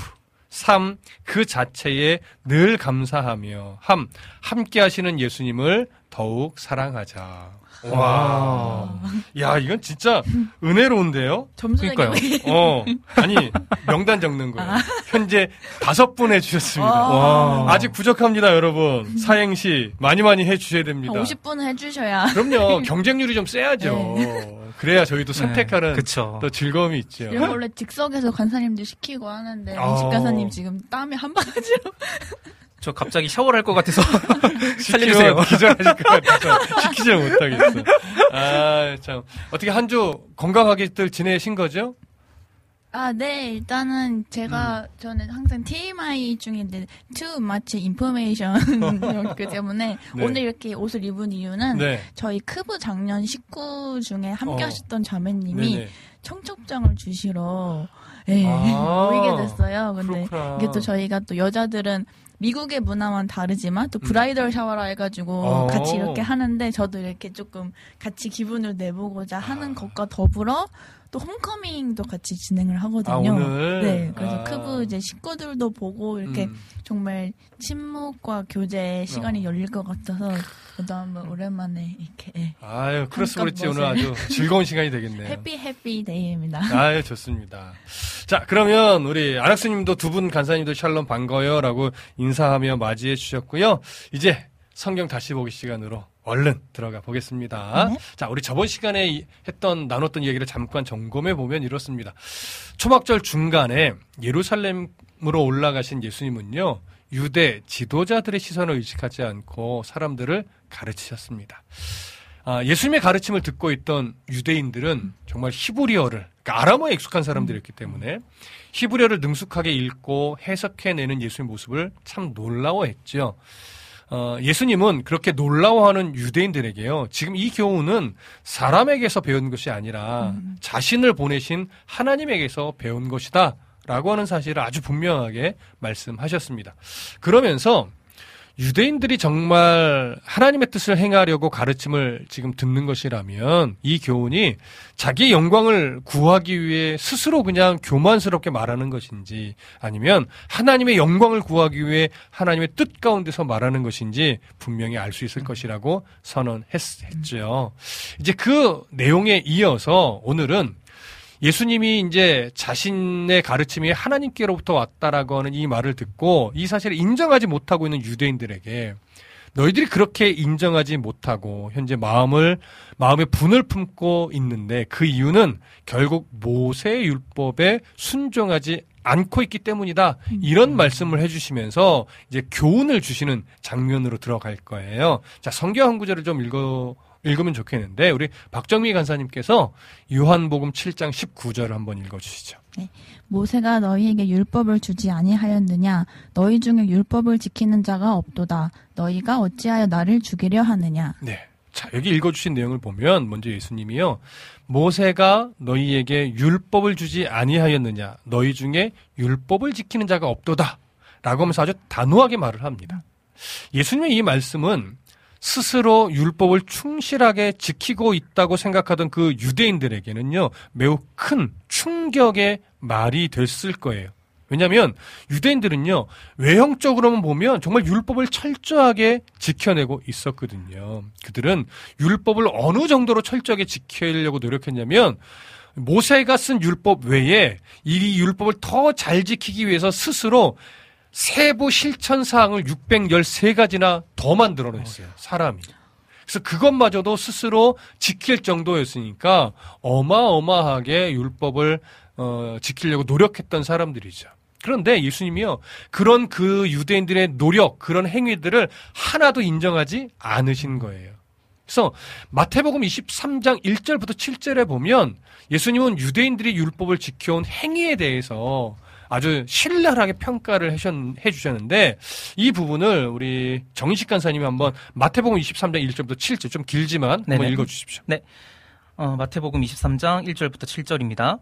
3. 그 자체에 늘 감사하며 함. 함께 하시는 예수님을 더욱 사랑하자. 와. 야, 이건 진짜 은혜로운데요? 점수 그러니까요. 내기. 어. 아니, 명단 적는 거예요. 현재 다섯 분 해주셨습니다. 와. 아직 부족합니다, 여러분. 사행시 많이 많이 해주셔야 됩니다. 50분은 해주셔야. 그럼요. 경쟁률이 좀 세야죠. 그래야 저희도 선택하는 그쵸. 또 즐거움이 있죠. 이거 원래 즉석에서 간사님들 시키고 하는데 아. 음식 간사님 지금 땀이 한 바가지로. 저 갑자기 샤워를 할 것 같아서 살려주세요. 기절하실 것 같아서 시키지를 못하겠어. 아, 참. 어떻게 한 주 건강하게들 지내신 거죠? 아, 네. 일단은 제가 저는 항상 TMI 중인데 too much information이었기 때문에 네. 오늘 이렇게 옷을 입은 이유는 네. 저희 크브 작년 식구 중에 함께 어. 하셨던 자매님이 네네. 청첩장을 주시러 예, 아, 모이게 됐어요. 근데 그렇구나. 이게 또 저희가 또 여자들은 미국의 문화와는 다르지만 또 bridal shower라 해가지고 음. 어. 같이 이렇게 하는데 저도 이렇게 조금 같이 기분을 내보고자 아. 하는 것과 더불어 또 homecoming도 같이 진행을 하거든요. 아, 오늘? 네, 그래서 아. 크브 이제 식구들도 보고 이렇게 음. 정말 친목과 교제 시간이 어. 열릴 것 같아서 저도 한번 오랜만에 이렇게 예. 아유, 잠깐 그렇지. 오늘 아주 즐거운 시간이 되겠네요. happy happy day입니다. 아유, 좋습니다. 자, 그러면 우리 아낙스님도 두 분 간사님도 샬롬 반가워요라고 인사하며 맞이해 주셨고요. 이제 성경 다시 보기 시간으로 얼른 들어가 보겠습니다. 네. 자, 우리 저번 시간에 이- 했던 나눴던 얘기를 잠깐 점검해 보면 이렇습니다. 초막절 중간에 예루살렘으로 올라가신 예수님은요. 유대 지도자들의 시선을 의식하지 않고 사람들을 가르치셨습니다. 아, 예수님의 가르침을 듣고 있던 유대인들은 정말 히브리어를 그러니까 아람어에 익숙한 사람들이었기 때문에 히브리어를 능숙하게 읽고 해석해내는 예수님의 모습을 참 놀라워했죠. 어, 예수님은 그렇게 놀라워하는 유대인들에게요. 지금 이 교훈은 사람에게서 배운 것이 아니라 자신을 보내신 하나님에게서 배운 것이다. 라고 하는 사실을 아주 분명하게 말씀하셨습니다. 그러면서 유대인들이 정말 하나님의 뜻을 행하려고 가르침을 지금 듣는 것이라면 이 교훈이 자기의 영광을 구하기 위해 스스로 그냥 교만스럽게 말하는 것인지 아니면 하나님의 영광을 구하기 위해 하나님의 뜻 가운데서 말하는 것인지 분명히 알 수 있을 것이라고 선언했죠. 이제 그 내용에 이어서 오늘은 예수님이 이제 자신의 가르침이 하나님께로부터 왔다라고 하는 이 말을 듣고 이 사실을 인정하지 못하고 있는 유대인들에게 너희들이 그렇게 인정하지 못하고 현재 마음을 마음에 분을 품고 있는데 그 이유는 결국 모세의 율법에 순종하지 않고 있기 때문이다. 이런 말씀을 해주시면서 이제 교훈을 주시는 장면으로 들어갈 거예요. 자, 성경 한 구절을 좀 읽어 읽으면 좋겠는데 우리 박정미 간사님께서 요한복음 7장 19절을 한번 읽어주시죠. 모세가 너희에게 율법을 주지 아니하였느냐 너희 중에 율법을 지키는 자가 없도다 너희가 어찌하여 나를 죽이려 하느냐 네. 자, 여기 읽어주신 내용을 보면 먼저 예수님이요. 모세가 너희에게 율법을 주지 아니하였느냐. 너희 중에 율법을 지키는 자가 없도다. 라고 하면서 아주 단호하게 말을 합니다. 예수님의 이 말씀은 스스로 율법을 충실하게 지키고 있다고 생각하던 그 유대인들에게는요, 매우 큰 충격의 말이 됐을 거예요. 왜냐하면 유대인들은요 외형적으로만 보면 정말 율법을 철저하게 지켜내고 있었거든요. 그들은 율법을 어느 정도로 철저하게 지키려고 노력했냐면 모세가 쓴 율법 외에 이 율법을 더 잘 지키기 위해서 스스로 세부 실천 사항을 613가지나 더 만들어냈어요. 사람이. 그래서 그것마저도 스스로 지킬 정도였으니까 어마어마하게 율법을 어, 지키려고 노력했던 사람들이죠. 그런데 예수님이요, 그런 그 유대인들의 노력, 그런 행위들을 하나도 인정하지 않으신 거예요. 그래서 마태복음 23장 1절부터 7절에 보면 예수님은 유대인들이 율법을 지켜온 행위에 대해서 아주 신랄하게 평가를 해주셨- 해주셨는데 이 부분을 우리 정식 간사님이 한번 마태복음 23장 1절부터 7절 좀 길지만 한번 네네. 읽어주십시오. 어, 마태복음 23장 1절부터 7절입니다.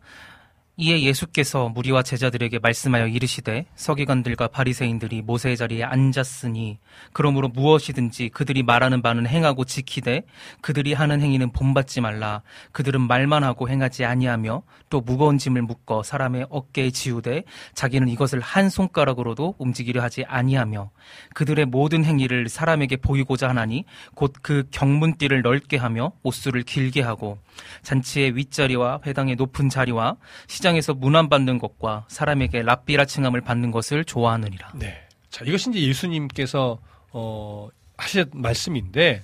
이에 예수께서 무리와 제자들에게 말씀하여 이르시되 서기관들과 바리새인들이 모세의 자리에 앉았으니 그러므로 무엇이든지 그들이 말하는 바는 행하고 지키되 그들이 하는 행위는 본받지 말라. 그들은 말만 하고 행하지 아니하며 또 무거운 짐을 묶어 사람의 어깨에 지우되 자기는 이것을 한 손가락으로도 움직이려 하지 아니하며 그들의 모든 행위를 사람에게 보이고자 하나니 곧 그 경문띠를 넓게 하며 옷수를 길게 하고 잔치의 윗자리와 회당의 높은 자리와 시 장에서 문안 받는 것과 사람에게 랍비라 칭함을 받는 것을 좋아하느니라. 네. 자, 이것이 이제 예수님께서 어 하신 말씀인데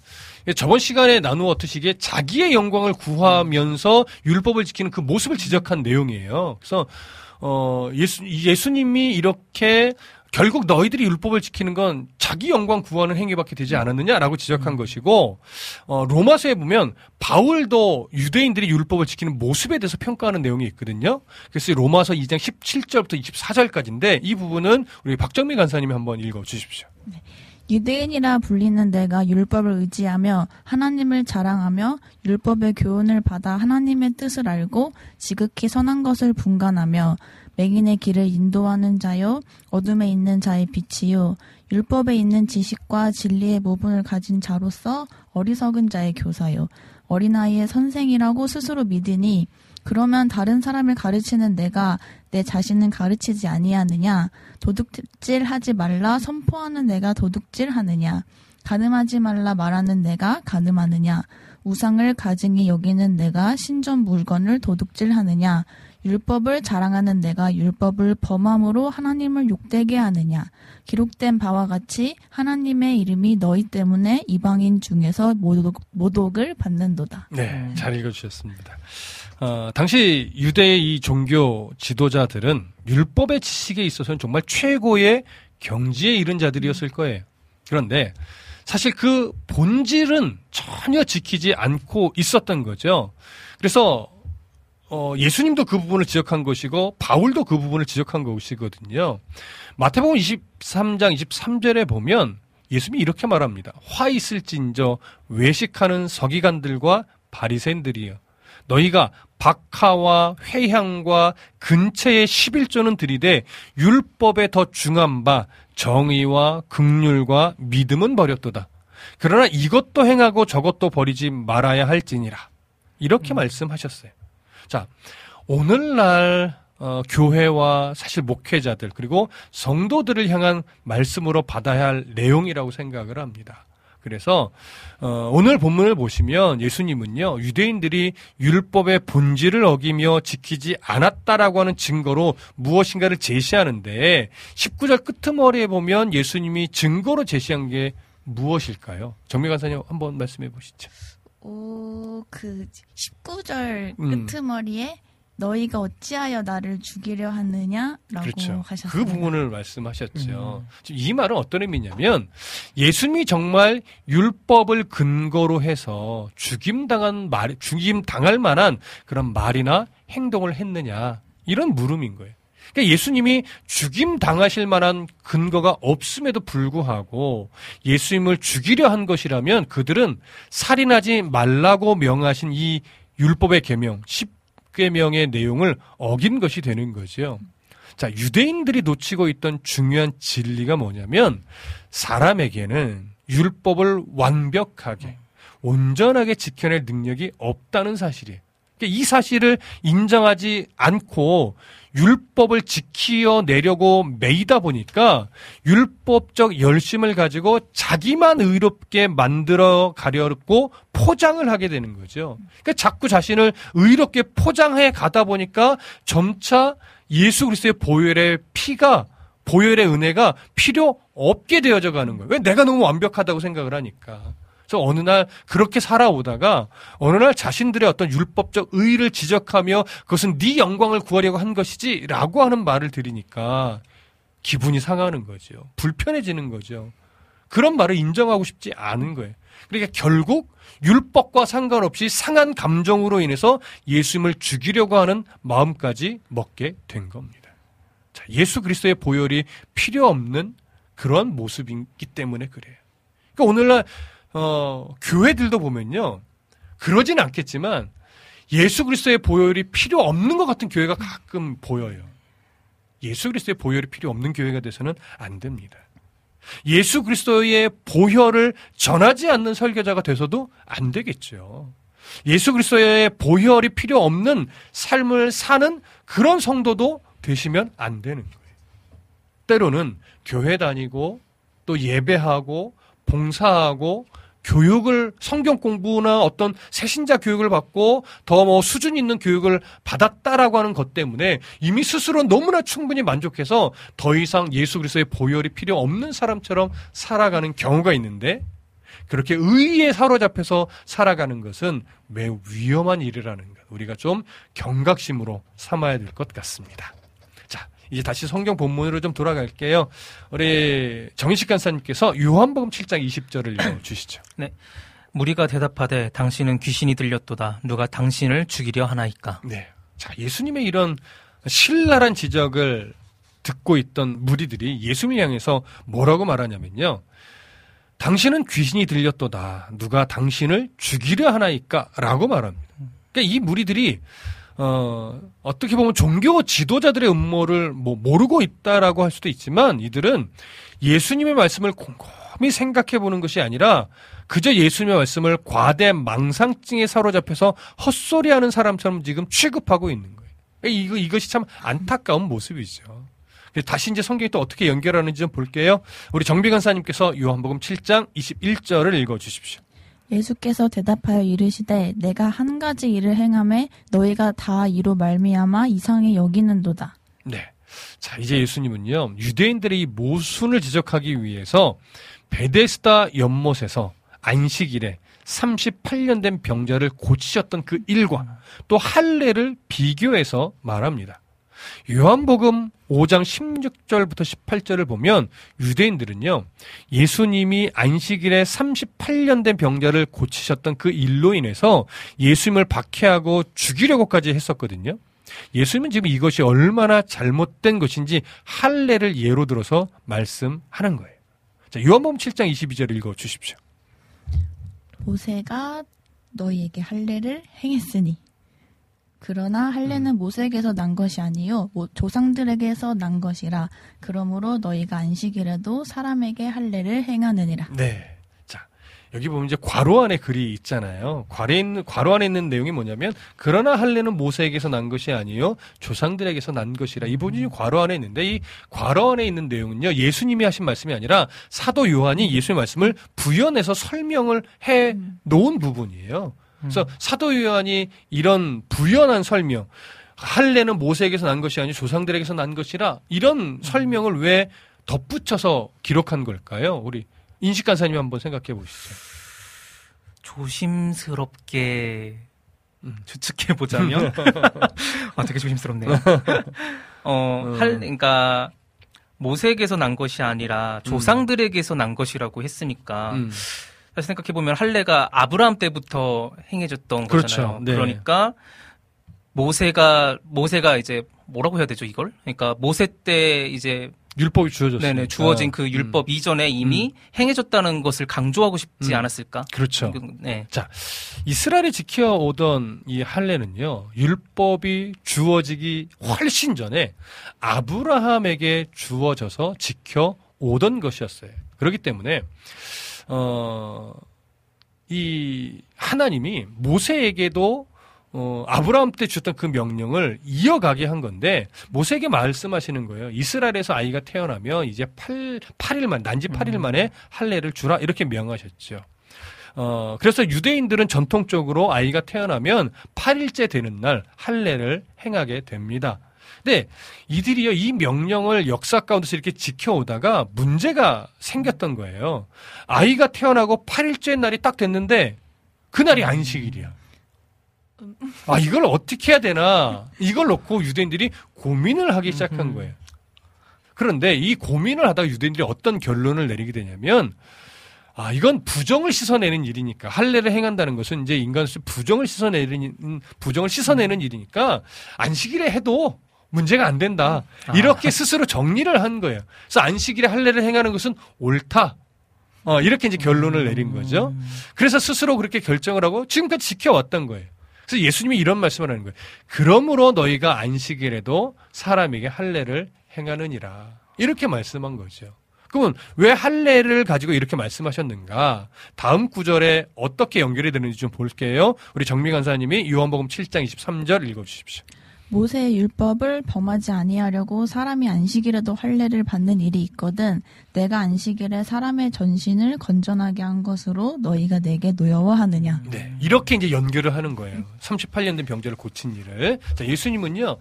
저번 시간에 나누었듯이 자기의 영광을 구하면서 율법을 지키는 그 모습을 지적한 내용이에요. 그래서 어 예수 예수님이 이렇게 결국 너희들이 율법을 지키는 건 자기 영광 구하는 행위밖에 되지 않았느냐라고 지적한 것이고 어, 로마서에 보면 바울도 유대인들이 율법을 지키는 모습에 대해서 평가하는 내용이 있거든요. 그래서 로마서 2장 17절부터 24절까지인데 이 부분은 우리 박정미 간사님이 한번 읽어 주십시오. 유대인이라 불리는 내가 율법을 의지하며 하나님을 자랑하며 율법의 교훈을 받아 하나님의 뜻을 알고 지극히 선한 것을 분간하며 맹인의 길을 인도하는 자요 어둠에 있는 자의 빛이요 율법에 있는 지식과 진리의 모분을 가진 자로서 어리석은 자의 교사요. 어린아이의 선생이라고 스스로 믿으니 그러면 다른 사람을 가르치는 내가 내 자신은 가르치지 아니하느냐? 도둑질하지 말라 선포하는 내가 도둑질하느냐? 가늠하지 말라 말하는 내가 가늠하느냐? 우상을 가증히 여기는 내가 신전 물건을 도둑질하느냐 율법을 자랑하는 내가 율법을 범함으로 하나님을 욕되게 하느냐 기록된 바와 같이 하나님의 이름이 너희 때문에 이방인 중에서 모독, 모독을 받는도다. 네, 잘 읽어주셨습니다. 어, 당시 유대의 이 종교 지도자들은 율법의 지식에 있어서는 정말 최고의 경지에 이른 자들이었을 거예요. 그런데 사실 그 본질은 전혀 지키지 않고 있었던 거죠. 그래서 어, 예수님도 그 부분을 지적한 것이고 바울도 그 부분을 지적한 것이거든요. 마태복음 23장 23절에 보면 예수님이 이렇게 말합니다. 화 있을진저 외식하는 서기관들과 바리새인들이여 너희가 박하와 회향과 근처의 11조는 들이되 율법에 더 중한 바 정의와 극률과 믿음은 버렸도다. 그러나 이것도 행하고 저것도 버리지 말아야 할지니라. 이렇게 말씀하셨어요. 자, 오늘날 어, 교회와 사실 목회자들 그리고 성도들을 향한 말씀으로 받아야 할 내용이라고 생각을 합니다. 그래서 어, 오늘 본문을 보시면 예수님은요 유대인들이 율법의 본질을 어기며 지키지 않았다라고 하는 증거로 무엇인가를 제시하는데 19절 끄트머리에 보면 예수님이 증거로 제시한 게 무엇일까요? 정미 간사님 한번 말씀해 보시죠. 오, 그 19절 음. 끄트머리에 너희가 어찌하여 나를 죽이려 하느냐라고 그렇죠. 하셨어요. 그 부분을 말씀하셨죠. 지금 이 말은 어떤 의미냐면 예수님이 정말 율법을 근거로 해서 죽임 당한 말, 죽임 당할 만한 그런 말이나 행동을 했느냐 이런 물음인 거예요. 그러니까 예수님이 죽임 당하실 만한 근거가 없음에도 불구하고 예수님을 죽이려 한 것이라면 그들은 살인하지 말라고 명하신 이 율법의 계명 10계명의 내용을 어긴 것이 되는 거죠. 자, 유대인들이 놓치고 있던 중요한 진리가 뭐냐면 사람에게는 율법을 완벽하게 온전하게 지켜낼 능력이 없다는 사실이에요. 그러니까 이 사실을 인정하지 않고 율법을 지키어내려고 매이다 보니까 율법적 열심을 가지고 자기만 의롭게 만들어 가려고 포장을 하게 되는 거죠. 그러니까 자꾸 자신을 의롭게 포장해 가다 보니까 점차 예수 그리스도의 보혈의 피가 보혈의 은혜가 필요 없게 되어져 가는 거예요. 왜 내가 너무 완벽하다고 생각을 하니까. 그래서 어느 날 그렇게 살아오다가 어느 날 자신들의 어떤 율법적 의의를 지적하며 그것은 네 영광을 구하려고 한 것이지라고 하는 말을 들으니까 기분이 상하는 거죠. 불편해지는 거죠. 그런 말을 인정하고 싶지 않은 거예요. 그러니까 결국 율법과 상관없이 상한 감정으로 인해서 예수님을 죽이려고 하는 마음까지 먹게 된 겁니다. 자, 예수 그리스도의 보혈이 필요 없는 그런 모습이기 때문에 그래요. 그러니까 오늘날 어, 교회들도 보면요. 그러진 않겠지만 예수 그리스도의 보혈이 필요 없는 것 같은 교회가 가끔 보여요. 예수 그리스도의 보혈이 필요 없는 교회가 돼서는 안 됩니다. 예수 그리스도의 보혈을 전하지 않는 설교자가 돼서도 안 되겠죠. 예수 그리스도의 보혈이 필요 없는 삶을 사는 그런 성도도 되시면 안 되는 거예요. 때로는 교회 다니고 또 예배하고 봉사하고 교육을 성경 공부나 어떤 새신자 교육을 받고 더 뭐 수준 있는 교육을 받았다라고 하는 것 때문에 이미 스스로 너무나 충분히 만족해서 더 이상 예수 그리스도의 보혈이 필요 없는 사람처럼 살아가는 경우가 있는데 그렇게 의에 사로잡혀서 살아가는 것은 매우 위험한 일이라는 것 우리가 좀 경각심으로 삼아야 될 것 같습니다. 자, 이제 다시 성경 본문으로 좀 돌아갈게요. 우리 정인식 간사님께서 요한복음 7장 20절을 읽어 주시죠. 무리가 대답하되 당신은 귀신이 들렸도다. 누가 당신을 죽이려 하나이까. 네. 자, 예수님의 이런 신랄한 지적을 듣고 있던 무리들이 예수님을 향해서 뭐라고 말하냐면요. 당신은 귀신이 들렸도다. 누가 당신을 죽이려 하나이까? 라고 말합니다. 그러니까 이 무리들이 어, 어떻게 보면 종교 지도자들의 음모를 뭐 모르고 있다라고 할 수도 있지만 이들은 예수님의 말씀을 곰곰이 생각해 보는 것이 아니라 그저 예수님의 말씀을 과대 망상증에 사로잡혀서 헛소리하는 사람처럼 지금 취급하고 있는 거예요. 그러니까 이거 이것이 참 안타까운 모습이죠. 다시 이제 성경이 또 어떻게 연결하는지 좀 볼게요. 우리 정비 간사님께서 요한복음 7장 21절을 읽어 주십시오. 예수께서 대답하여 이르시되 내가 한 가지 일을 행함에 너희가 다 이로 말미암아 이상히 여기는도다. 네. 자, 이제 예수님은요, 유대인들의 이 모순을 지적하기 위해서 베데스다 연못에서 안식일에 38년 된 병자를 고치셨던 그 일과 또 할례를 비교해서 말합니다. 요한복음 5장 16절부터 18절을 보면 유대인들은요, 예수님이 안식일에 38년 된 병자를 고치셨던 그 일로 인해서 예수님을 박해하고 죽이려고까지 했었거든요. 예수님은 지금 이것이 얼마나 잘못된 것인지 할례를 예로 들어서 말씀하는 거예요. 자, 요한복음 7장 22절 읽어 주십시오. 모세가 너희에게 할례를 행했으니 그러나 할례는 모세에게서 난 것이 아니요 모- 조상들에게서 난 것이라 그러므로 너희가 안식일에도 사람에게 할례를 행하느니라. 네. 자, 여기 보면 이제 괄호 안에 글이 있잖아요. 괄호 있는, 괄호 안에 있는 내용이 뭐냐면, 그러나 할례는 모세에게서 난 것이 아니요 조상들에게서 난 것이라. 이 부분이 괄호 안에 있는데, 이 괄호 안에 있는 내용은요, 예수님이 하신 말씀이 아니라 사도 요한이 예수의 말씀을 부연해서 설명을 해 놓은 부분이에요. 그래서 사도 요한이 이런 부연한 설명, 할례는 모세에게서 난 것이 아니고 조상들에게서 난 것이라 이런 설명을 왜 덧붙여서 기록한 걸까요? 우리 인식 간사님 한번 생각해 보시죠. 조심스럽게 음. 추측해 보자면 아 되게 조심스럽네요. 어, 음. 할 그러니까 모세에게서 난 것이 아니라 조상들에게서 난 것이라고 했으니까 음. 사실 생각해 보면 할례가 아브라함 때부터 행해졌던 그렇죠. 거잖아요. 네. 그러니까 모세가 모세가 이제 뭐라고 해야 되죠 이걸? 그러니까 모세 때 이제 율법이 주어졌어요. 네네 주어진 그 율법 이전에 이미 행해졌다는 것을 강조하고 싶지 음. 않았을까? 그렇죠. 네. 이스라엘이 지켜오던 이 할례는요, 율법이 주어지기 훨씬 전에 아브라함에게 주어져서 지켜오던 것이었어요. 그렇기 때문에, 어, 이 하나님이 모세에게도 어, 아브라함 때 주었던 그 명령을 이어가게 한 건데, 모세에게 말씀하시는 거예요. 이스라엘에서 아이가 태어나면 이제 8, 8일만, 난지 8일 만에 할례를 주라, 이렇게 명하셨죠. 어, 그래서 유대인들은 전통적으로 아이가 태어나면 8일째 되는 날 할례를 행하게 됩니다. 근데 이들이요, 이 명령을 역사 가운데서 이렇게 지켜오다가 문제가 생겼던 거예요. 아이가 태어나고 8일째 날이 딱 됐는데 그날이 안식일이야. 아, 이걸 어떻게 해야 되나. 이걸 놓고 유대인들이 고민을 하기 시작한 거예요. 그런데 이 고민을 하다가 유대인들이 어떤 결론을 내리게 되냐면 아, 이건 부정을 씻어내는 일이니까 할례를 행한다는 것은 이제 인간으로서 부정을 씻어내는 부정을 씻어내는 일이니까 안식일에 해도 문제가 안 된다. 이렇게 스스로 정리를 한 거예요. 그래서 안식일에 할례를 행하는 것은 옳다. 어, 이렇게 이제 결론을 내린 거죠. 그래서 스스로 그렇게 결정을 하고 지금까지 지켜왔던 거예요. 그래서 예수님이 이런 말씀을 하는 거예요. 그러므로 너희가 안식일에도 사람에게 할례를 행하느니라. 이렇게 말씀한 거죠. 그러면 왜 할례를 가지고 이렇게 말씀하셨는가? 다음 구절에 어떻게 연결이 되는지 좀 볼게요. 우리 정미 간사님이 요한복음 7장 23절 읽어 주십시오. 모세의 율법을 범하지 아니하려고 사람이 안식일에도 할례를 받는 일이 있거든 내가 안식일에 사람의 전신을 건전하게 한 것으로 너희가 내게 노여워하느냐 네. 이렇게 이제 연결을 하는 거예요. 38년 된 병자를 고친 일을. 자, 예수님은요,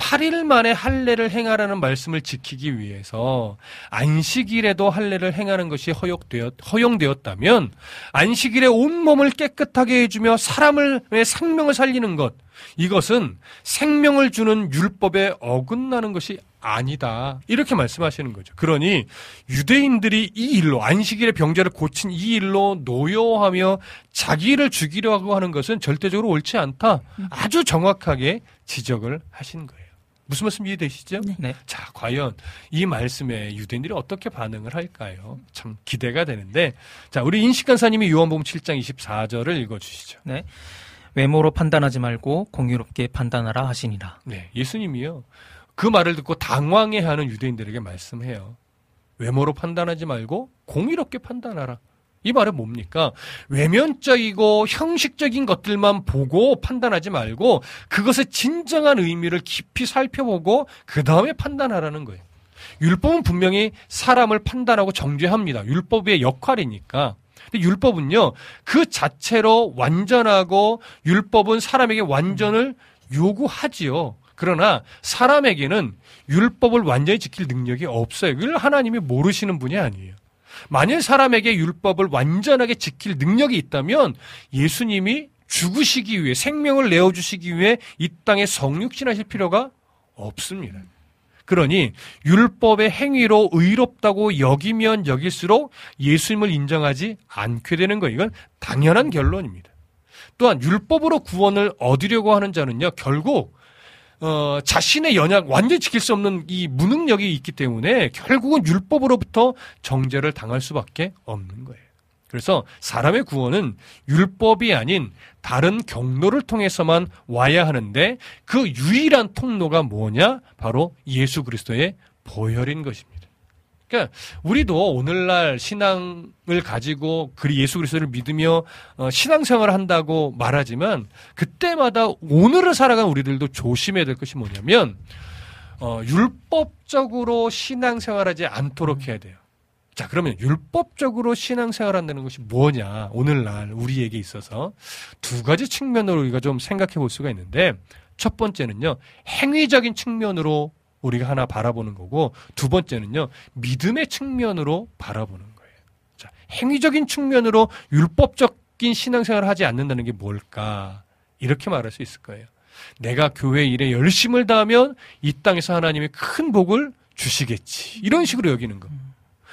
8일 만에 할례를 행하라는 말씀을 지키기 위해서 안식일에도 할례를 행하는 것이 허용되었, 허용되었다면 안식일에 온몸을 깨끗하게 해주며 사람을, 의 생명을 살리는 것. 이것은 생명을 주는 율법에 어긋나는 것이 아니다. 이렇게 말씀하시는 거죠. 그러니 유대인들이 이 일로 안식일의 병자를 고친 이 일로 노여하며 자기를 죽이려고 하는 것은 절대적으로 옳지 않다. 아주 정확하게 지적을 하신 거예요. 무슨 말씀 이해되시죠? 네. 네. 자, 과연 이 말씀에 유대인들이 어떻게 반응을 할까요? 참 기대가 되는데, 자, 우리 인식 간사님이 요한복음 7장 24절을 읽어주시죠. 네. 외모로 판단하지 말고 공유롭게 판단하라 하시니라. 네, 예수님이요. 그 말을 듣고 당황해하는 유대인들에게 말씀해요. 외모로 판단하지 말고 공의롭게 판단하라. 이 말은 뭡니까? 외면적이고 형식적인 것들만 보고 판단하지 말고 그것의 진정한 의미를 깊이 살펴보고 그 다음에 판단하라는 거예요. 율법은 분명히 사람을 판단하고 정죄합니다. 율법의 역할이니까. 근데 율법은요, 그 자체로 완전하고 율법은 사람에게 완전을 요구하지요. 그러나 사람에게는 율법을 완전히 지킬 능력이 없어요. 그걸 하나님이 모르시는 분이 아니에요. 만일 사람에게 율법을 완전하게 지킬 능력이 있다면 예수님이 죽으시기 위해 생명을 내어 주시기 위해 이 땅에 성육신하실 필요가 없습니다. 그러니 율법의 행위로 의롭다고 여기면 여길수록 예수님을 인정하지 않게 되는 거예요. 이건 당연한 결론입니다. 또한 율법으로 구원을 얻으려고 하는 자는요, 결국 어, 자신의 연약 완전히 지킬 수 없는 이 무능력이 있기 때문에 결국은 율법으로부터 정죄를 당할 수밖에 없는 거예요. 그래서 사람의 구원은 율법이 아닌 다른 경로를 통해서만 와야 하는데 그 유일한 통로가 뭐냐? 바로 예수 그리스도의 보혈인 것입니다. 그러니까 우리도 오늘날 신앙을 가지고 그리 예수 그리스도를 믿으며 어, 신앙생활을 한다고 말하지만 그때마다 오늘을 살아가는 우리들도 조심해야 될 것이 뭐냐면 어, 율법적으로 신앙생활하지 않도록 해야 돼요. 자, 그러면 율법적으로 신앙생활 한다는 것이 뭐냐? 오늘날 우리에게 있어서 두 가지 측면으로 우리가 좀 생각해 볼 수가 있는데 첫 번째는요. 행위적인 측면으로 우리가 하나 바라보는 거고 두 번째는요. 믿음의 측면으로 바라보는 거예요. 자, 행위적인 측면으로 율법적인 신앙생활을 하지 않는다는 게 뭘까? 이렇게 말할 수 있을 거예요. 내가 교회 일에 열심을 다하면 이 땅에서 하나님이 큰 복을 주시겠지. 이런 식으로 여기는 거.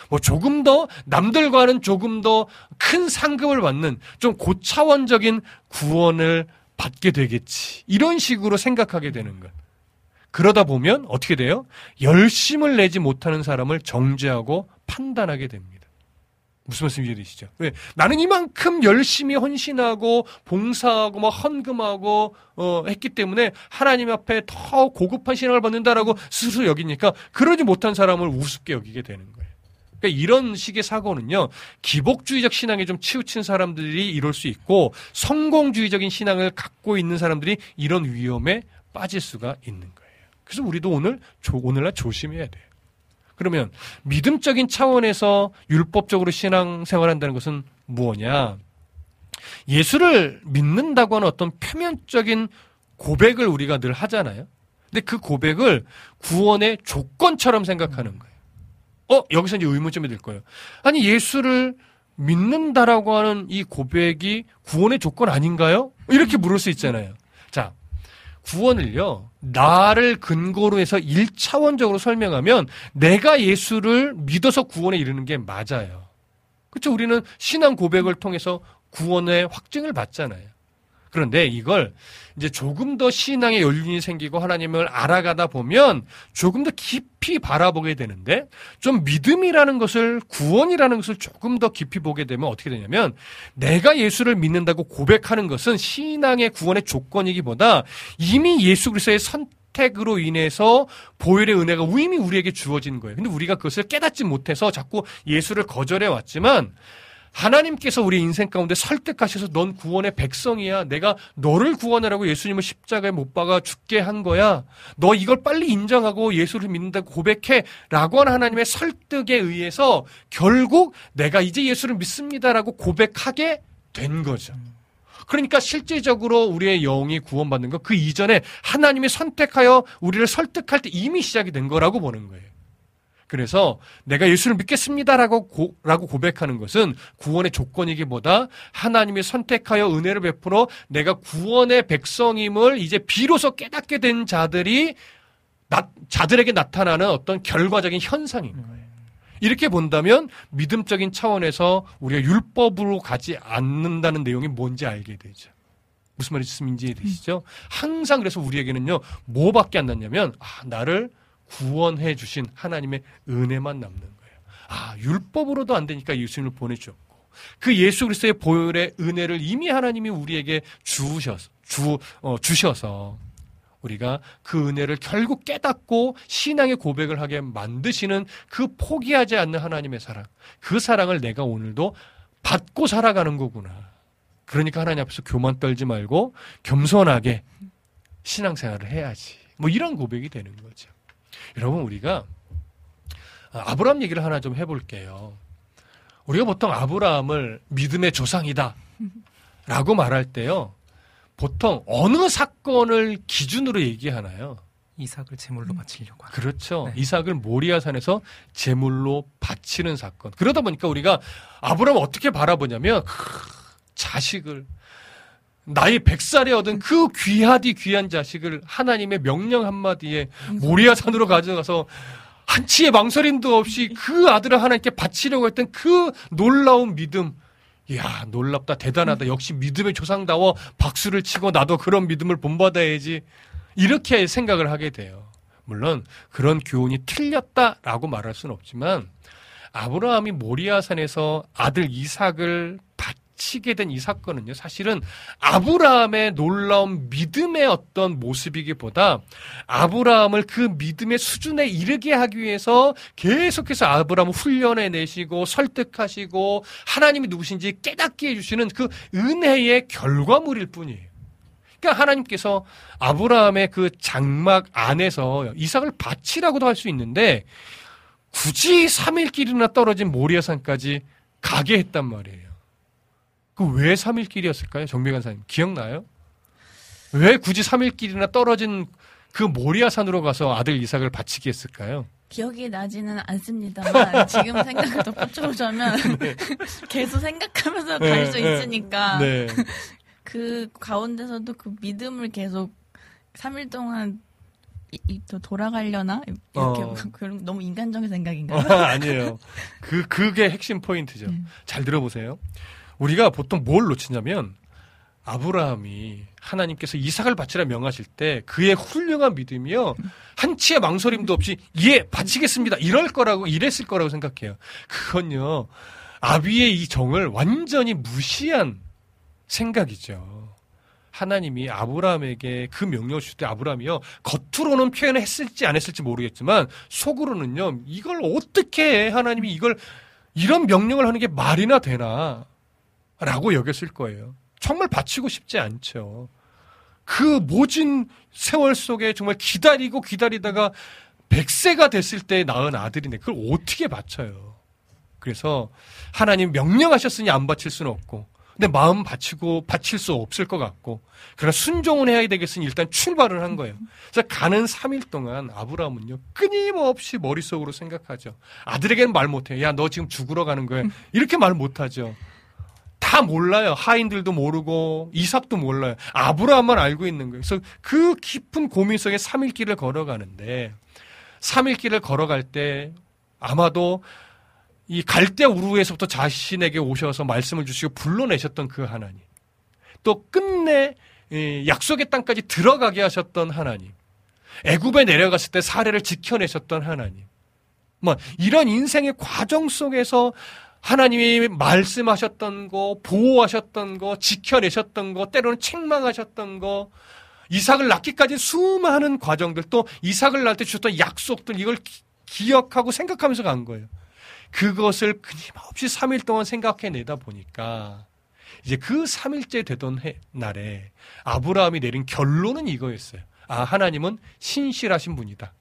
뭐 조금 더 남들과는 조금 더 큰 상급을 받는 좀 고차원적인 구원을 받게 되겠지. 이런 식으로 생각하게 되는 것. 그러다 보면 어떻게 돼요? 열심을 내지 못하는 사람을 정죄하고 판단하게 됩니다. 무슨 말씀 이해되시죠? 왜? 나는 이만큼 열심히 헌신하고 봉사하고 막 헌금하고 어, 했기 때문에 하나님 앞에 더 고급한 신앙을 받는다라고 스스로 여기니까 그러지 못한 사람을 우습게 여기게 되는 거예요. 그러니까 이런 식의 사고는요, 기복주의적 신앙에 좀 치우친 사람들이 이럴 수 있고, 성공주의적인 신앙을 갖고 있는 사람들이 이런 위험에 빠질 수가 있는 거예요. 그래서 우리도 오늘, 조- 오늘날 조심해야 돼요. 그러면 믿음적인 차원에서 율법적으로 신앙생활 한다는 것은 무엇냐? 예수를 믿는다고 하는 어떤 표면적인 고백을 우리가 늘 하잖아요. 근데 그 고백을 구원의 조건처럼 생각하는 거예요. 어, 여기서 이제 의문점이 될 거예요. 아니, 예수를 믿는다라고 하는 이 고백이 구원의 조건 아닌가요? 이렇게 물을 수 있잖아요. 자, 구원을요, 나를 근거로 해서 1차원적으로 설명하면 내가 예수를 믿어서 구원에 이르는 게 맞아요. 그렇죠? 우리는 신앙 고백을 통해서 구원의 확증을 받잖아요. 그런데 이걸 이제 조금 더 신앙의 연륜이 생기고 하나님을 알아가다 보면 조금 더 깊이 바라보게 되는데 좀 믿음이라는 것을 구원이라는 것을 조금 더 깊이 보게 되면 어떻게 되냐면 내가 예수를 믿는다고 고백하는 것은 신앙의 구원의 조건이기보다 이미 예수 그리스도의 선 택으로 인해서 보혈의 은혜가 이미 우리에게 주어진 거예요. 근데 우리가 그것을 깨닫지 못해서 자꾸 예수를 거절해 왔지만 하나님께서 우리 인생 가운데 설득하셔서 넌 구원의 백성이야. 내가 너를 구원하라고 예수님을 십자가에 못 박아 죽게 한 거야. 너 이걸 빨리 인정하고 예수를 믿는다고 고백해. 라고 하는 하나님의 설득에 의해서 결국 내가 이제 예수를 믿습니다라고 고백하게 된 거죠. 그러니까 실제적으로 우리의 영이 구원받는 거 그 이전에 하나님이 선택하여 우리를 설득할 때 이미 시작이 된 거라고 보는 거예요. 그래서 내가 예수를 믿겠습니다라고 고, 라고 고백하는 것은 구원의 조건이기보다 하나님이 선택하여 은혜를 베풀어 내가 구원의 백성임을 이제 비로소 깨닫게 된 자들이 나, 자들에게 나타나는 어떤 결과적인 현상인 거예요. 이렇게 본다면 믿음적인 차원에서 우리가 율법으로 가지 않는다는 내용이 뭔지 알게 되죠. 무슨 말씀인지 되시죠? 항상 그래서 우리에게는요, 뭐밖에 안 남냐면, 아, 나를 구원해 주신 하나님의 은혜만 남는 거예요. 아, 율법으로도 안 되니까 예수님을 보내주었고, 그 예수 그리스도의 보혈의 은혜를 이미 하나님이 우리에게 주셔서, 주, 어, 주셔서, 우리가 그 은혜를 결국 깨닫고 신앙의 고백을 하게 만드시는 그 포기하지 않는 하나님의 사랑. 그 사랑을 내가 오늘도 받고 살아가는 거구나. 그러니까 하나님 앞에서 교만 떨지 말고 겸손하게 신앙생활을 해야지. 뭐 이런 고백이 되는 거죠. 여러분 우리가 아브라함 얘기를 하나 좀 해볼게요. 우리가 보통 아브라함을 믿음의 조상이다 라고 말할 때요. 보통 어느 사건을 기준으로 얘기하나요? 이삭을 제물로 바치려고 하는. 그렇죠. 네. 이삭을 모리아산에서 제물로 바치는 사건. 그러다 보니까 우리가 아브라함을 어떻게 바라보냐면 크, 자식을 나이 100살에 얻은 그 귀하디 귀한 자식을 하나님의 명령 한마디에 모리아 산으로 가져가서 한치의 망설임도 없이 그 아들을 하나님께 바치려고 했던 그 놀라운 믿음. 이야, 놀랍다, 대단하다. 역시 믿음의 조상다워 박수를 치고 나도 그런 믿음을 본받아야지. 이렇게 생각을 하게 돼요. 물론 그런 교훈이 틀렸다라고 말할 수는 없지만 아브라함이 모리아산에서 아들 이삭을 바치게 된 이 사건은요, 사실은 아브라함의 놀라운 믿음의 어떤 모습이기보다 아브라함을 그 믿음의 수준에 이르게 하기 위해서 계속해서 아브라함을 훈련해 내시고 설득하시고 하나님이 누구신지 깨닫게 해주시는 그 은혜의 결과물일 뿐이에요. 그러니까 하나님께서 아브라함의 그 장막 안에서 이삭을 바치라고도 할 수 있는데 굳이 3일 길이나 떨어진 모리아산까지 가게 했단 말이에요. 그왜 3일 길이었을까요? 정미 간사님 기억나요? 왜 굳이 3일 길이나 떨어진 그 모리아산으로 가서 아들 이삭을 바치게 했을까요? 기억이 나지는 않습니다만 지금 생각을 덧붙여보자면 계속 생각하면서 네, 갈수 네. 있으니까 네. 그 가운데서도 그 믿음을 계속 3일 동안 이, 이, 또 돌아가려나 이렇게 어. 그런 너무 인간적인 생각인가요? 아니에요. 그, 그게 핵심 포인트죠. 네. 잘 들어보세요. 우리가 보통 뭘 놓치냐면, 아브라함이 하나님께서 이삭을 바치라 명하실 때 그의 훌륭한 믿음이요. 한치의 망설임도 없이 예, 바치겠습니다. 이럴 거라고, 이랬을 거라고 생각해요. 그건요. 아비의 이 정을 완전히 무시한 생각이죠. 하나님이 아브라함에게 그 명령을 주실 때 아브라함이요 겉으로는 표현을 했을지 안 했을지 모르겠지만 속으로는요 이걸 어떻게 해 하나님이 이걸 이런 명령을 하는 게 말이나 되나 라고 여겼을 거예요 정말 바치고 싶지 않죠 그 모진 세월 속에 정말 기다리고 기다리다가 100세가 됐을 때 낳은 아들인데 그걸 어떻게 바쳐요 그래서 하나님 명령하셨으니 안 바칠 수는 없고 근데 마음 바치고 바칠 수 없을 것 같고 그러나 순종은 해야 되겠으니 일단 출발을 한 거예요. 그래서 가는 3일 동안 아브라함은요 끊임없이 머릿속으로 생각하죠. 아들에게는 말 못해요. 야 너 지금 죽으러 가는 거야. 이렇게 말 못하죠. 다 몰라요. 하인들도 모르고 이삭도 몰라요. 아브라함만 알고 있는 거예요. 그래서 그 깊은 고민 속에 3일 길을 걸어가는데 3일 길을 걸어갈 때 아마도 이 갈대 우르에서부터 자신에게 오셔서 말씀을 주시고 불러내셨던 그 하나님. 또 끝내 이 약속의 땅까지 들어가게 하셨던 하나님. 애굽에 내려갔을 때 사례를 지켜내셨던 하나님. 뭐 이런 인생의 과정 속에서 하나님이 말씀하셨던 거, 보호하셨던 거, 지켜내셨던 거, 때로는 책망하셨던 거, 이삭을 낳기까지 수많은 과정들, 또 이삭을 낳을 때 주셨던 약속들, 이걸 기- 기억하고 생각하면서 간 거예요. 그것을 끊임없이 3일 동안 생각해내다 보니까, 이제 그 3일째 되던 해- 날에 아브라함이 내린 결론은 이거였어요. 아, 하나님은 신실하신 분이다.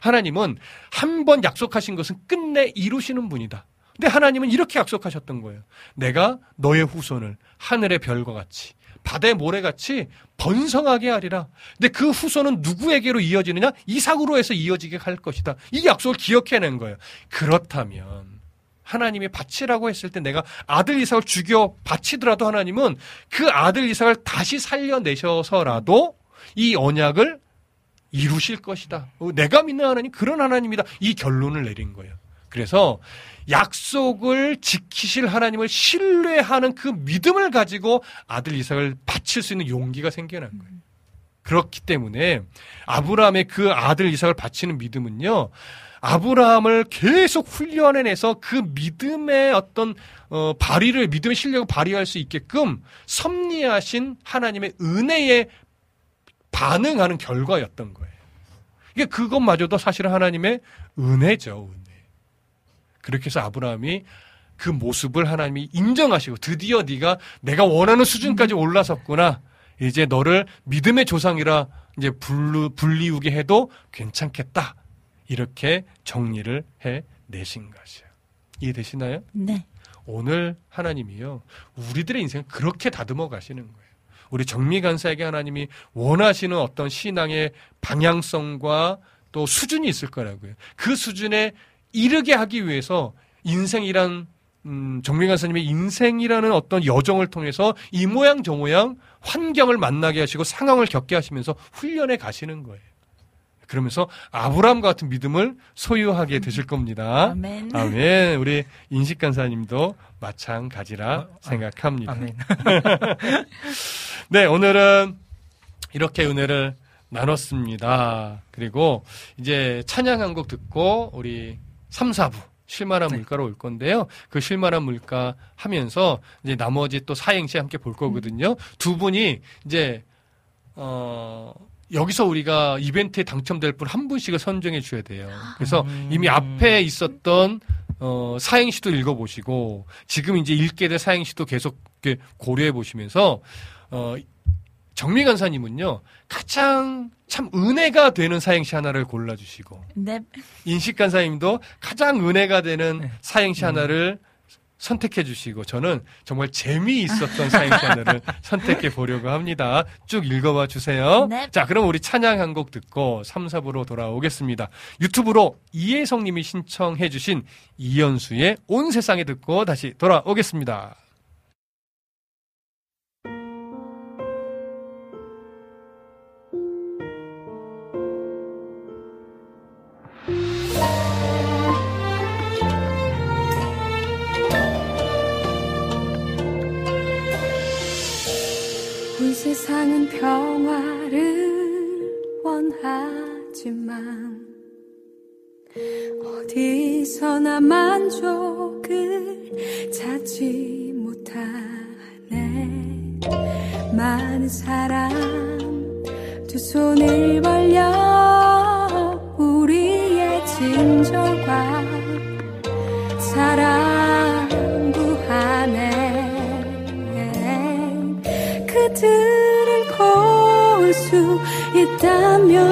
하나님은 한 번 약속하신 것은 끝내 이루시는 분이다. 근데 하나님은 이렇게 약속하셨던 거예요. 내가 너의 후손을 하늘의 별과 같이 바다의 모래같이 번성하게 하리라. 근데 그 후손은 누구에게로 이어지느냐? 이삭으로 해서 이어지게 할 것이다. 이 약속을 기억해낸 거예요. 그렇다면 하나님이 바치라고 했을 때 내가 아들 이삭을 죽여 바치더라도 하나님은 그 아들 이삭을 다시 살려내셔서라도 이 언약을 이루실 것이다. 어, 내가 믿는 하나님 그런 하나님이다. 이 결론을 내린 거예요. 그래서 약속을 지키실 하나님을 신뢰하는 그 믿음을 가지고 아들 이삭을 바칠 수 있는 용기가 생겨난 거예요. 그렇기 때문에 아브라함의 그 아들 이삭을 바치는 믿음은요. 아브라함을 계속 훈련해내서 그 믿음의 어떤 어, 발휘를 믿음의 실력을 발휘할 수 있게끔 섭리하신 하나님의 은혜에 반응하는 결과였던 거예요. 이게 그것마저도 사실은 하나님의 은혜죠, 은혜. 그렇게 해서 아브라함이 그 모습을 하나님이 인정하시고 드디어 네가 내가 원하는 수준까지 올라섰구나. 이제 너를 믿음의 조상이라 이제 불루, 불리우게 해도 괜찮겠다. 이렇게 정리를 해 내신 것이에요. 이해되시나요? 네. 오늘 하나님이요. 우리들의 인생을 그렇게 다듬어 가시는 거예요. 우리 정미 간사에게 하나님이 원하시는 어떤 신앙의 방향성과 또 수준이 있을 거라고요. 그 수준에 이르게 하기 위해서 인생이란 음, 정미 간사님의 인생이라는 어떤 여정을 통해서 이 모양 저 모양 환경을 만나게 하시고 상황을 겪게 하시면서 훈련해 가시는 거예요. 그러면서 아브라함과 같은 믿음을 소유하게 되실 겁니다. 아멘. 아멘. 우리 인식 간사님도 마찬가지라 아, 아, 생각합니다. 아멘. 네, 오늘은 이렇게 은혜를 나눴습니다. 그리고 이제 찬양 한 곡 듣고 우리 3, 4부 실만한 네. 물가로 올 건데요. 그 실만한 물가 하면서 이제 나머지 또 사행시 함께 볼 거거든요. 두 분이 이제 어 여기서 우리가 이벤트에 당첨될 분 한 분씩을 선정해 줘야 돼요. 그래서 음. 이미 앞에 있었던 어, 사행시도 읽어 보시고 지금 이제 읽게 될 사행시도 계속 고려해 보시면서 어, 정미 간사님은요 가장 참 은혜가 되는 사행시 하나를 골라주시고 네. 인식 간사님도 가장 은혜가 되는 네. 사행시 하나를 선택해 주시고 저는 정말 재미있었던 사행시 하나를 선택해 보려고 합니다. 쭉 읽어봐 주세요. 네. 자, 그럼 우리 찬양 한 곡 듣고 3, 4부로 돌아오겠습니다. 유튜브로 이혜성 님이 신청해 주신 이연수의 온 세상에 듣고 다시 돌아오겠습니다. 평화를 원하지만 어디서나 만족을 찾지 못하네. 많은 사람 두 손을 벌려 우리의 진정과 사랑 구하네. 고을 수 있다면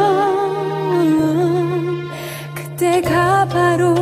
그때가 바로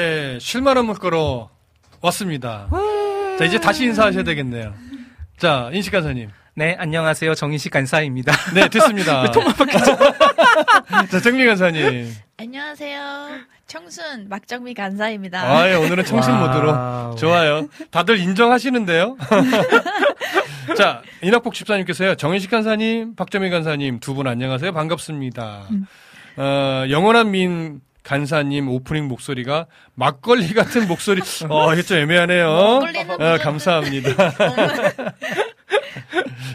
네, 쉴만한 물가로 왔습니다. 자, 이제 다시 인사하셔야 되겠네요. 자, 인식 간사님. 네, 안녕하세요. 정인식 간사입니다. 네, 됐습니다. 자, 정미 간사님. 안녕하세요. 청순 박정미 간사입니다. 아, 예, 오늘은 청순 와우. 모드로. 좋아요. 다들 인정하시는데요? 자, 인학복 집사님께서요, 정인식 간사님, 박정미 간사님 두 분 안녕하세요. 반갑습니다. 어, 영원한 민 간사님 오프닝 목소리가 막걸리 같은 목소리, 어, 이게 좀 애매하네요. 어, 감사합니다.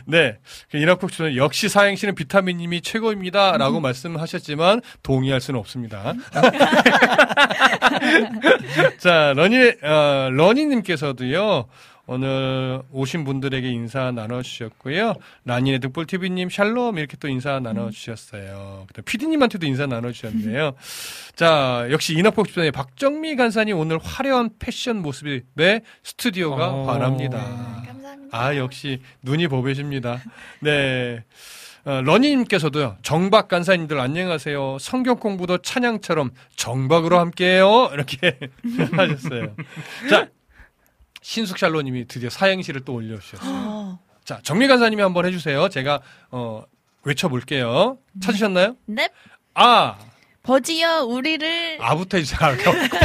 네. 그 인학복 집사님, 역시 사행시는 비타민님이 최고입니다. 라고 말씀하셨지만, 동의할 수는 없습니다. 자, 러니, 어, 러니님께서도요, 오늘 오신 분들에게 인사 나눠주셨고요. 라니네 등불TV님, 샬롬, 이렇게 또 인사 나눠주셨어요. 그다음 PD님한테도 인사 나눠주셨네요. 자, 역시 인학복 집사님, 박정미 간사님 오늘 화려한 패션 모습에 스튜디오가 어. 반합니다. 감사합니다. 아, 역시 눈이 보배십니다. 네. 어, 러니님께서도요, 정박 간사님들 안녕하세요. 성경 공부도 찬양처럼 정박으로 함께해요. 이렇게 하셨어요. 자, 신숙 샬로님이 드디어 사행시를 또 올려주셨어요. 어, 자, 정미 간사님이 한번 해주세요. 제가, 어, 외쳐볼게요. 찾으셨나요? 넵. 아! 버지여 우리를 아부터 해주세요. 아,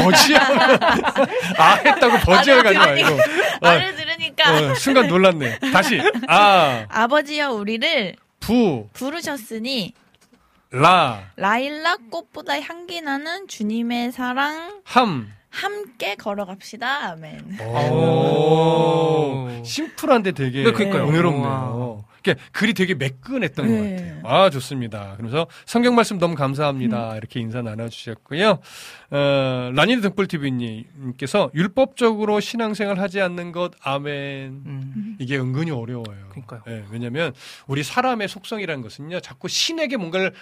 버지어. 아, 했다고 버지어 가지 아니, 말고. 말을 들으니까 어, 순간 놀랐네. 다시. 아, 아버지여 우리를 부, 부르셨으니 라, 라일락 꽃보다 향기 나는 주님의 사랑 함. 함께 걸어갑시다. 아멘. 오. 심플한데 되게 네, 그러니까요. 은혜롭네요. 이게 글이 되게 매끈했던 네. 것 같아요. 아, 좋습니다. 그래서 성경 말씀 너무 감사합니다. 음. 이렇게 인사 나눠주셨고요. 어, 라니드 등불TV님께서 율법적으로 신앙생활 하지 않는 것, 아멘. 음, 이게 은근히 어려워요. 그러니까요. 예, 왜냐면 우리 사람의 속성이라는 것은요, 자꾸 신에게 뭔가를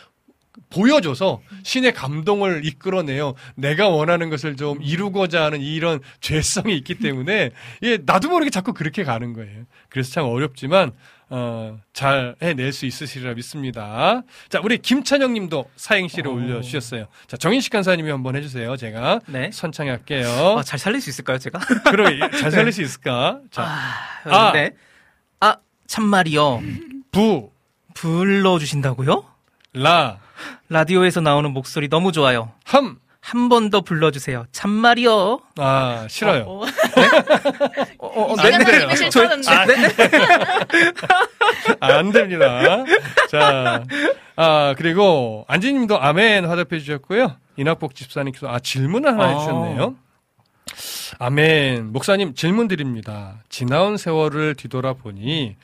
보여줘서 신의 감동을 이끌어내요. 내가 원하는 것을 좀 이루고자 하는 이런 죄성이 있기 때문에 예, 나도 모르게 자꾸 그렇게 가는 거예요. 그래서 참 어렵지만 어, 잘 해낼 수 있으시리라 믿습니다. 자, 우리 김찬영 님도 사행시를 어. 올려주셨어요. 자, 정인식 간사님이 한번 해주세요. 제가 네. 선창해 할게요. 아, 잘 살릴 수 있을까요, 제가? 그럼 잘 살릴 수 있을까? 자, 아, 아. 네. 아, 참말이요. 부, 불러주신다고요? 라, 라디오에서 나오는 목소리 너무 좋아요. 함. 한 번 더 불러주세요. 참말이요. 아, 싫어요. 어, 어, 어, 네, 네. 싫다던데. 저- 네, 네. 아, 안 됩니다. 자, 아, 그리고 안지님도 아멘 화답해 주셨고요. 이낙복 집사님께서 아, 질문을 하나 아. 해주셨네요. 아멘. 목사님 질문 드립니다. 지나온 세월을 뒤돌아보니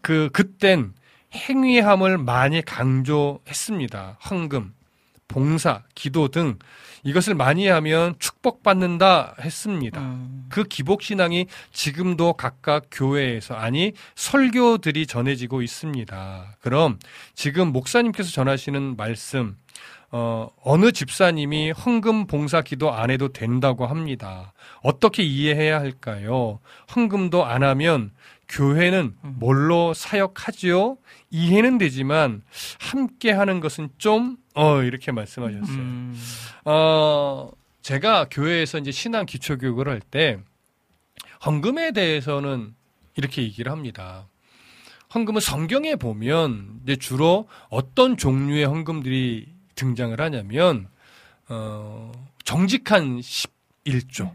그, 그땐 행위함을 많이 강조했습니다. 헌금, 봉사, 기도 등 이것을 많이 하면 축복받는다 했습니다. 음, 그 기복신앙이 지금도 각각 교회에서 아니 설교들이 전해지고 있습니다. 그럼 지금 목사님께서 전하시는 말씀 어, 어느 집사님이 헌금 봉사 기도 안 해도 된다고 합니다. 어떻게 이해해야 할까요? 헌금도 안 하면 교회는 뭘로 사역하지요? 이해는 되지만 함께 하는 것은 좀 어, 이렇게 말씀하셨어요. 음, 어, 제가 교회에서 이제 신앙 기초 교육을 할 때 헌금에 대해서는 이렇게 얘기를 합니다. 헌금은 성경에 보면 이제 주로 어떤 종류의 헌금들이 등장을 하냐면 어, 정직한 11조,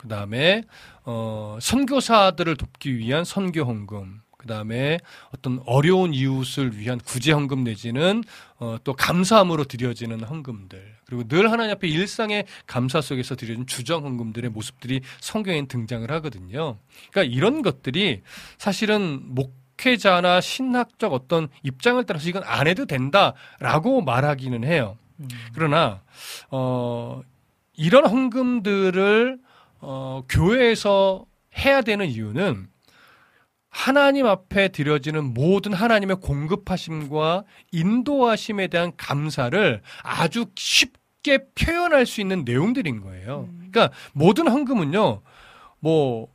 그 다음에 어, 선교사들을 돕기 위한 선교 헌금, 그 다음에 어떤 어려운 이웃을 위한 구제 헌금 내지는 어, 또 감사함으로 드려지는 헌금들 그리고 늘 하나님 앞에 일상의 감사 속에서 드려진 주정 헌금들의 모습들이 성경에 등장을 하거든요. 그러니까 이런 것들이 사실은 목회자나 신학적 어떤 입장을 따라서 이건 안 해도 된다라고 말하기는 해요. 음. 그러나 어 이런 헌금들을 어 교회에서 해야 되는 이유는 하나님 앞에 드려지는 모든 하나님의 공급하심과 인도하심에 대한 감사를 아주 쉽게 표현할 수 있는 내용들인 거예요. 그러니까 모든 헌금은요, 뭐,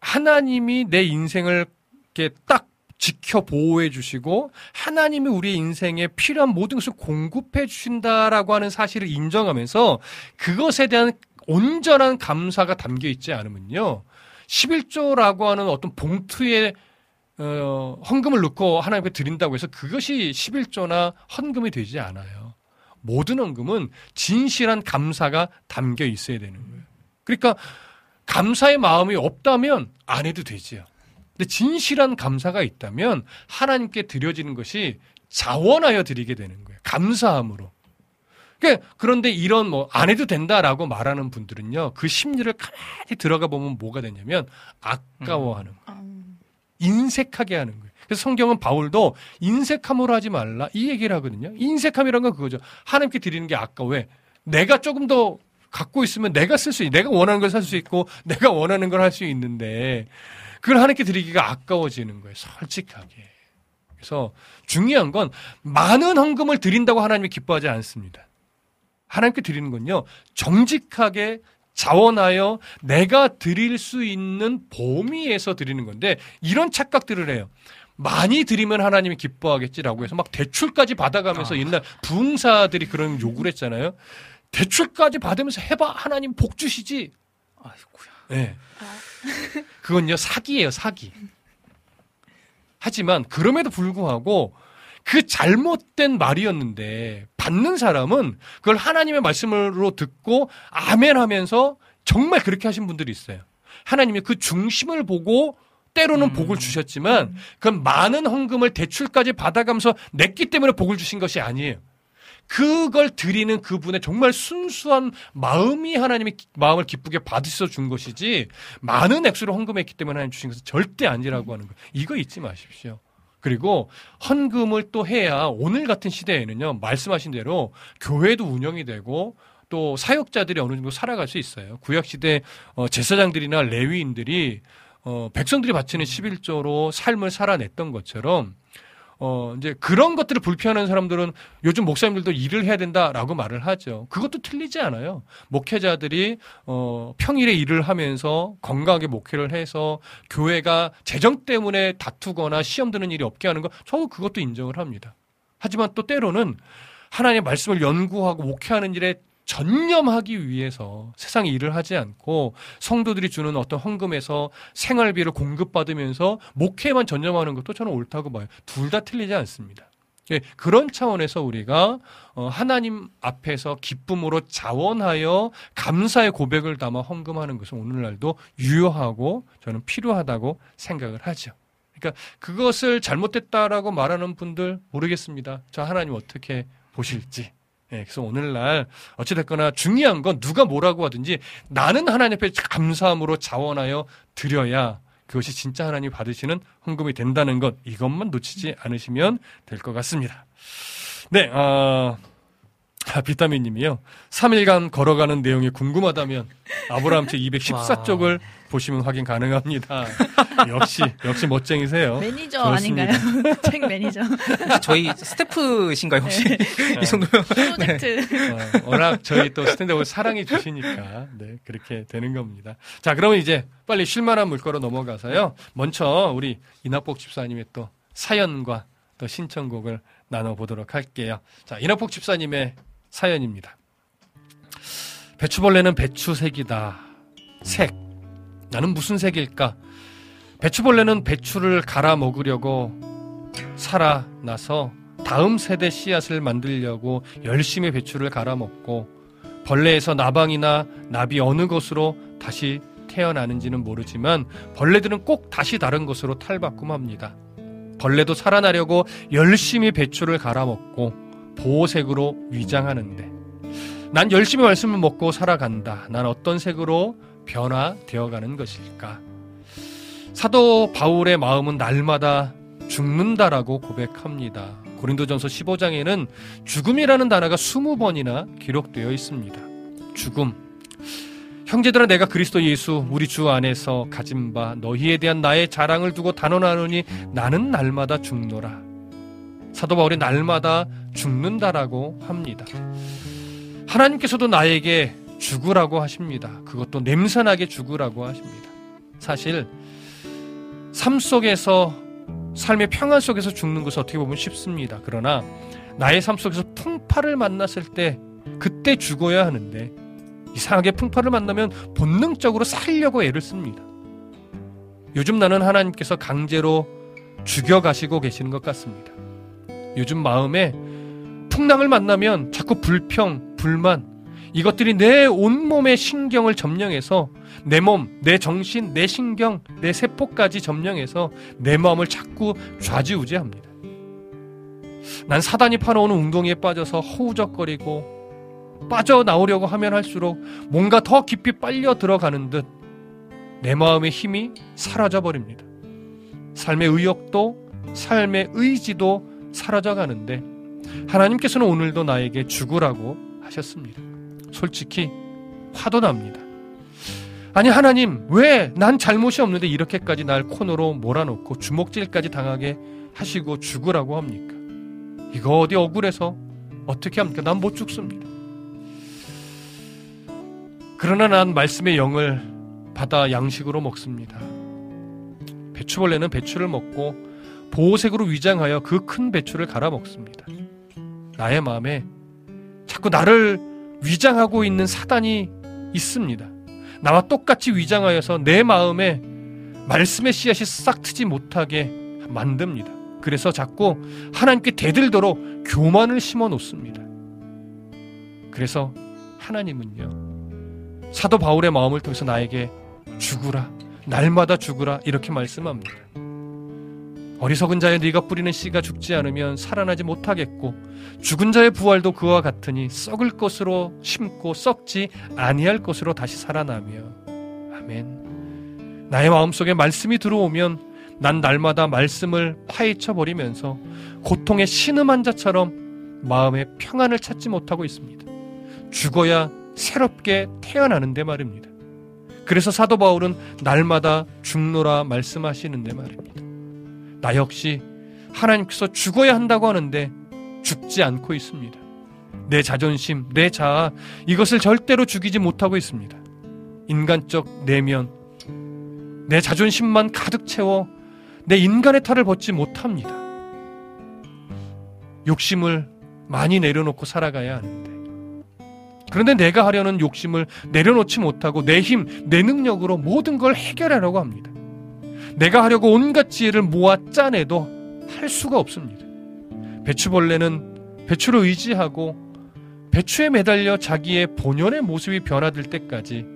하나님이 내 인생을 이렇게 딱 지켜 보호해 주시고 하나님이 우리의 인생에 필요한 모든 것을 공급해 주신다라고 하는 사실을 인정하면서 그것에 대한 온전한 감사가 담겨 있지 않으면요. 11조라고 하는 어떤 봉투에 어, 헌금을 넣고 하나님께 드린다고 해서 그것이 11조나 헌금이 되지 않아요. 모든 헌금은 진실한 감사가 담겨 있어야 되는 거예요. 그러니까 감사의 마음이 없다면 안 해도 되지요. 근데 진실한 감사가 있다면 하나님께 드려지는 것이 자원하여 드리게 되는 거예요. 감사함으로. 그러니까 그런데 이런 뭐 안 해도 된다라고 말하는 분들은요. 그 심리를 가만히 들어가 보면 뭐가 되냐면 아까워하는 거예요. 인색하게 하는 거예요. 그래서 성경은 바울도 인색함으로 하지 말라 이 얘기를 하거든요. 인색함이란 건 그거죠. 하나님께 드리는 게 아까워. 왜? 내가 조금 더 갖고 있으면 내가 쓸 수 있, 내가 원하는 걸 살 수 있고 내가 원하는 걸 할 수 있는데 그걸 하나님께 드리기가 아까워지는 거예요. 솔직하게. 그래서 중요한 건 많은 헌금을 드린다고 하나님이 기뻐하지 않습니다. 하나님께 드리는 건요. 정직하게 자원하여 내가 드릴 수 있는 범위에서 드리는 건데 이런 착각들을 해요. 많이 드리면 하나님이 기뻐하겠지라고 해서 막 대출까지 받아가면서 옛날 부흥사들이 그런 요구를 했잖아요. 대출까지 받으면서 해봐 하나님 복 주시지. 아이고야. 네. 그건요 사기예요 사기. 하지만 그럼에도 불구하고 그 잘못된 말이었는데 받는 사람은 그걸 하나님의 말씀으로 듣고 아멘 하면서 정말 그렇게 하신 분들이 있어요. 하나님이 그 중심을 보고 때로는 복을 주셨지만 그건 많은 헌금을 대출까지 받아가면서 냈기 때문에 복을 주신 것이 아니에요. 그걸 드리는 그분의 정말 순수한 마음이 하나님이 기- 마음을 기쁘게 받으셔서 준 것이지 많은 액수를 헌금했기 때문에 하나님 주신 것은 절대 아니라고 하는 거. 이거 잊지 마십시오. 그리고 헌금을 또 해야 오늘 같은 시대에는요 말씀하신 대로 교회도 운영이 되고 또 사역자들이 어느 정도 살아갈 수 있어요. 구약 시대 어, 제사장들이나 레위인들이 어, 백성들이 바치는 11조로 삶을 살아냈던 것처럼 어, 이제 그런 것들을 불피하는 사람들은 요즘 목사님들도 일을 해야 된다라고 말을 하죠. 그것도 틀리지 않아요. 목회자들이 어, 평일에 일을 하면서 건강하게 목회를 해서 교회가 재정 때문에 다투거나 시험 드는 일이 없게 하는 거 저도 그것도 인정을 합니다. 하지만 또 때로는 하나님의 말씀을 연구하고 목회하는 일에 전념하기 위해서 세상에 일을 하지 않고 성도들이 주는 어떤 헌금에서 생활비를 공급받으면서 목회만 전념하는 것도 저는 옳다고 봐요. 둘 다 틀리지 않습니다. 예, 그런 차원에서 우리가 어, 하나님 앞에서 기쁨으로 자원하여 감사의 고백을 담아 헌금하는 것은 오늘날도 유효하고 저는 필요하다고 생각을 하죠. 그러니까 그것을 잘못됐다라고 말하는 분들 모르겠습니다. 저 하나님 어떻게 보실지. 예, 그래서 오늘날 어찌됐거나 중요한 건 누가 뭐라고 하든지 나는 하나님 앞에 감사함으로 자원하여 드려야 그것이 진짜 하나님 받으시는 헌금이 된다는 것 이것만 놓치지 않으시면 될 것 같습니다. 네, 아, 아, 비타민 님이요. 3일간 걸어가는 내용이 궁금하다면 아브라함 책 214쪽을 보시면 확인 가능합니다. 역시 역시 멋쟁이세요. 매니저 좋습니다. 아닌가요? 책 매니저. 저희 스태프신가요 혹시 네. 이 정도면? 프로젝트. 어, 워낙 저희 또 스탠드업을 사랑해 주시니까 네 그렇게 되는 겁니다. 자 그러면 이제 빨리 쉴만한 물가로 넘어가서요. 먼저 우리 이낙복 집사님의 또 사연과 또 신청곡을 나눠보도록 할게요. 자 이낙복 집사님의 사연입니다. 배추벌레는 배추색이다. 색. 나는 무슨 색일까? 배추벌레는 배추를 갈아 먹으려고 살아나서 다음 세대 씨앗을 만들려고 열심히 배추를 갈아 먹고 벌레에서 나방이나 나비 어느 것으로 다시 태어나는지는 모르지만 벌레들은 꼭 다시 다른 것으로 탈바꿈합니다. 벌레도 살아나려고 열심히 배추를 갈아 먹고 보호색으로 위장하는데 난 열심히 말씀을 먹고 살아간다. 난 어떤 색으로 변화되어 가는 것일까? 사도 바울의 마음은 날마다 죽는다라고 고백합니다. 고린도전서 15장에는 죽음이라는 단어가 20번이나 기록되어 있습니다. 죽음. 형제들아 내가 그리스도 예수 우리 주 안에서 가진 바 너희에 대한 나의 자랑을 두고 단언하노니 나는 날마다 죽노라. 사도 바울이 날마다 죽는다라고 합니다. 하나님께서도 나에게 죽으라고 하십니다. 그것도 냄새나게 죽으라고 하십니다. 사실 삶 속에서 삶의 평안 속에서 죽는 것은 어떻게 보면 쉽습니다. 그러나 나의 삶 속에서 풍파를 만났을 때 그때 죽어야 하는데 이상하게 풍파를 만나면 본능적으로 살려고 애를 씁니다. 요즘 나는 하나님께서 강제로 죽여가시고 계시는 것 같습니다. 요즘 마음에 풍랑을 만나면 자꾸 불평, 불만, 이것들이 내 온몸의 신경을 점령해서 내 몸, 내 정신, 내 신경, 내 세포까지 점령해서 내 마음을 자꾸 좌지우지합니다. 난 사단이 파놓은 웅덩이에 빠져서 허우적거리고 빠져나오려고 하면 할수록 뭔가 더 깊이 빨려 들어가는 듯 내 마음의 힘이 사라져 버립니다. 삶의 의욕도 삶의 의지도 사라져 가는데 하나님께서는 오늘도 나에게 죽으라고 하셨습니다. 솔직히 화도 납니다. 아니 하나님 왜 난 잘못이 없는데 이렇게까지 날 코너로 몰아놓고 주먹질까지 당하게 하시고 죽으라고 합니까? 이거 어디 억울해서 어떻게 합니까? 난 못 죽습니다. 그러나 난 말씀의 영을 받아 양식으로 먹습니다. 배추벌레는 배추를 먹고 보호색으로 위장하여 그 큰 배추를 갈아 먹습니다. 나의 마음에 자꾸 나를 위장하고 있는 사단이 있습니다. 나와 똑같이 위장하여서 내 마음에 말씀의 씨앗이 싹 트지 못하게 만듭니다. 그래서 자꾸 하나님께 대들도록 교만을 심어 놓습니다. 그래서 하나님은요, 사도 바울의 마음을 통해서 나에게 죽으라, 날마다 죽으라, 이렇게 말씀합니다. 어리석은 자여 네가 뿌리는 씨가 죽지 않으면 살아나지 못하겠고 죽은 자의 부활도 그와 같으니 썩을 것으로 심고 썩지 아니할 것으로 다시 살아나며 아멘. 나의 마음속에 말씀이 들어오면 난 날마다 말씀을 파헤쳐 버리면서 고통의 신음한 자처럼 마음의 평안을 찾지 못하고 있습니다. 죽어야 새롭게 태어나는데 말입니다. 그래서 사도 바울은 날마다 죽노라 말씀하시는데 말입니다. 나 역시 하나님께서 죽어야 한다고 하는데 죽지 않고 있습니다. 내 자존심, 내 자아, 이것을 절대로 죽이지 못하고 있습니다. 인간적 내면, 내 자존심만 가득 채워 내 인간의 탈을 벗지 못합니다. 욕심을 많이 내려놓고 살아가야 하는데. 그런데 내가 하려는 욕심을 내려놓지 못하고 내 힘, 내 능력으로 모든 걸 해결하려고 합니다. 내가 하려고 온갖 지혜를 모아 짜내도 할 수가 없습니다. 배추벌레는 배추를 의지하고 배추에 매달려 자기의 본연의 모습이 변화될 때까지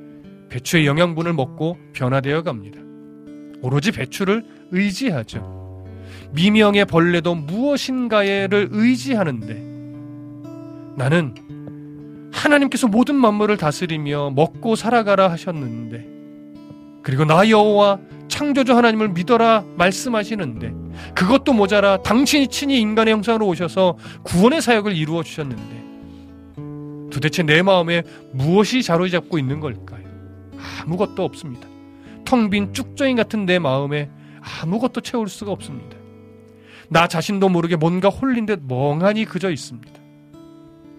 배추의 영양분을 먹고 변화되어 갑니다. 오로지 배추를 의지하죠. 미명의 벌레도 무엇인가를 의지하는데 나는 하나님께서 모든 만물을 다스리며 먹고 살아가라 하셨는데 그리고 나 여호와 창조주 하나님을 믿어라 말씀하시는데 그것도 모자라 당신이 친히 인간의 형상으로 오셔서 구원의 사역을 이루어 주셨는데 도대체 내 마음에 무엇이 자로잡고 있는 걸까요? 아무것도 없습니다. 텅 빈 쭉정이 같은 내 마음에 아무것도 채울 수가 없습니다. 나 자신도 모르게 뭔가 홀린 듯 멍하니 그저 있습니다.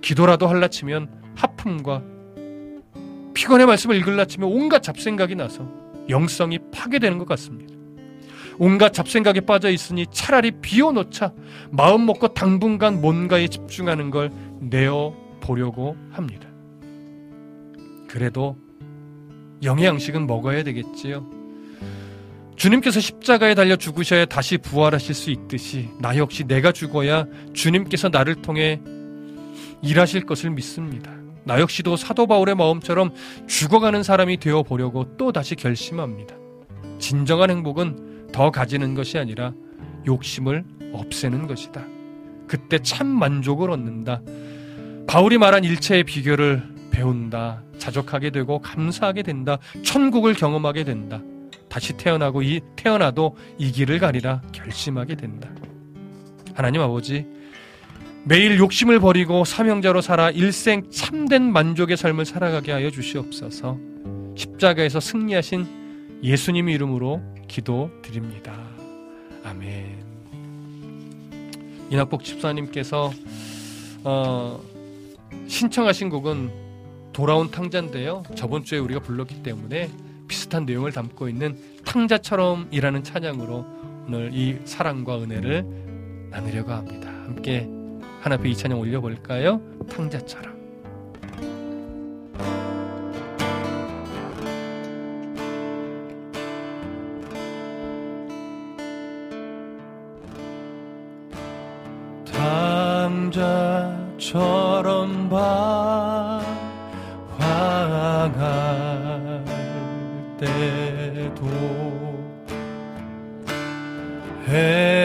기도라도 할라 치면 하품과 피곤의 말씀을 읽을라 치면 온갖 잡생각이 나서 영성이 파괴되는 것 같습니다. 온갖 잡생각에 빠져 있으니 차라리 비워놓자 마음 먹고 당분간 뭔가에 집중하는 걸 내어 보려고 합니다. 그래도 영의 양식은 먹어야 되겠지요. 주님께서 십자가에 달려 죽으셔야 다시 부활하실 수 있듯이 나 역시 내가 죽어야 주님께서 나를 통해 일하실 것을 믿습니다. 나 역시도 사도 바울의 마음처럼 죽어가는 사람이 되어 보려고 또 다시 결심합니다. 진정한 행복은 더 가지는 것이 아니라 욕심을 없애는 것이다. 그때 참 만족을 얻는다. 바울이 말한 일체의 비결을 배운다. 자족하게 되고 감사하게 된다. 천국을 경험하게 된다. 다시 태어나고 이 태어나도 이 길을 가리라 결심하게 된다. 하나님 아버지 매일 욕심을 버리고 사명자로 살아 일생 참된 만족의 삶을 살아가게 하여 주시옵소서. 십자가에서 승리하신 예수님 이름으로 기도드립니다. 아멘. 이낙복 집사님께서 어, 신청하신 곡은 돌아온 탕자인데요. 저번 주에 우리가 불렀기 때문에 비슷한 내용을 담고 있는 탕자처럼이라는 찬양으로 오늘 이 사랑과 은혜를 나누려고 합니다. 함께 하나 앞에 이찬양 올려볼까요? 탕자처럼. 탕자처럼 방황할 때도 해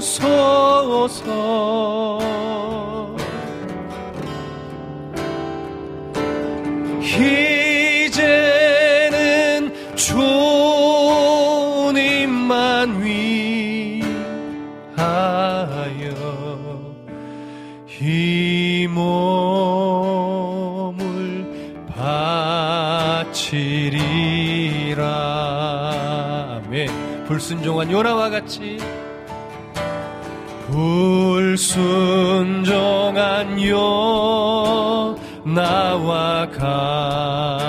주소서. 불순종한 요나와 같이 불순종한 요나와 같이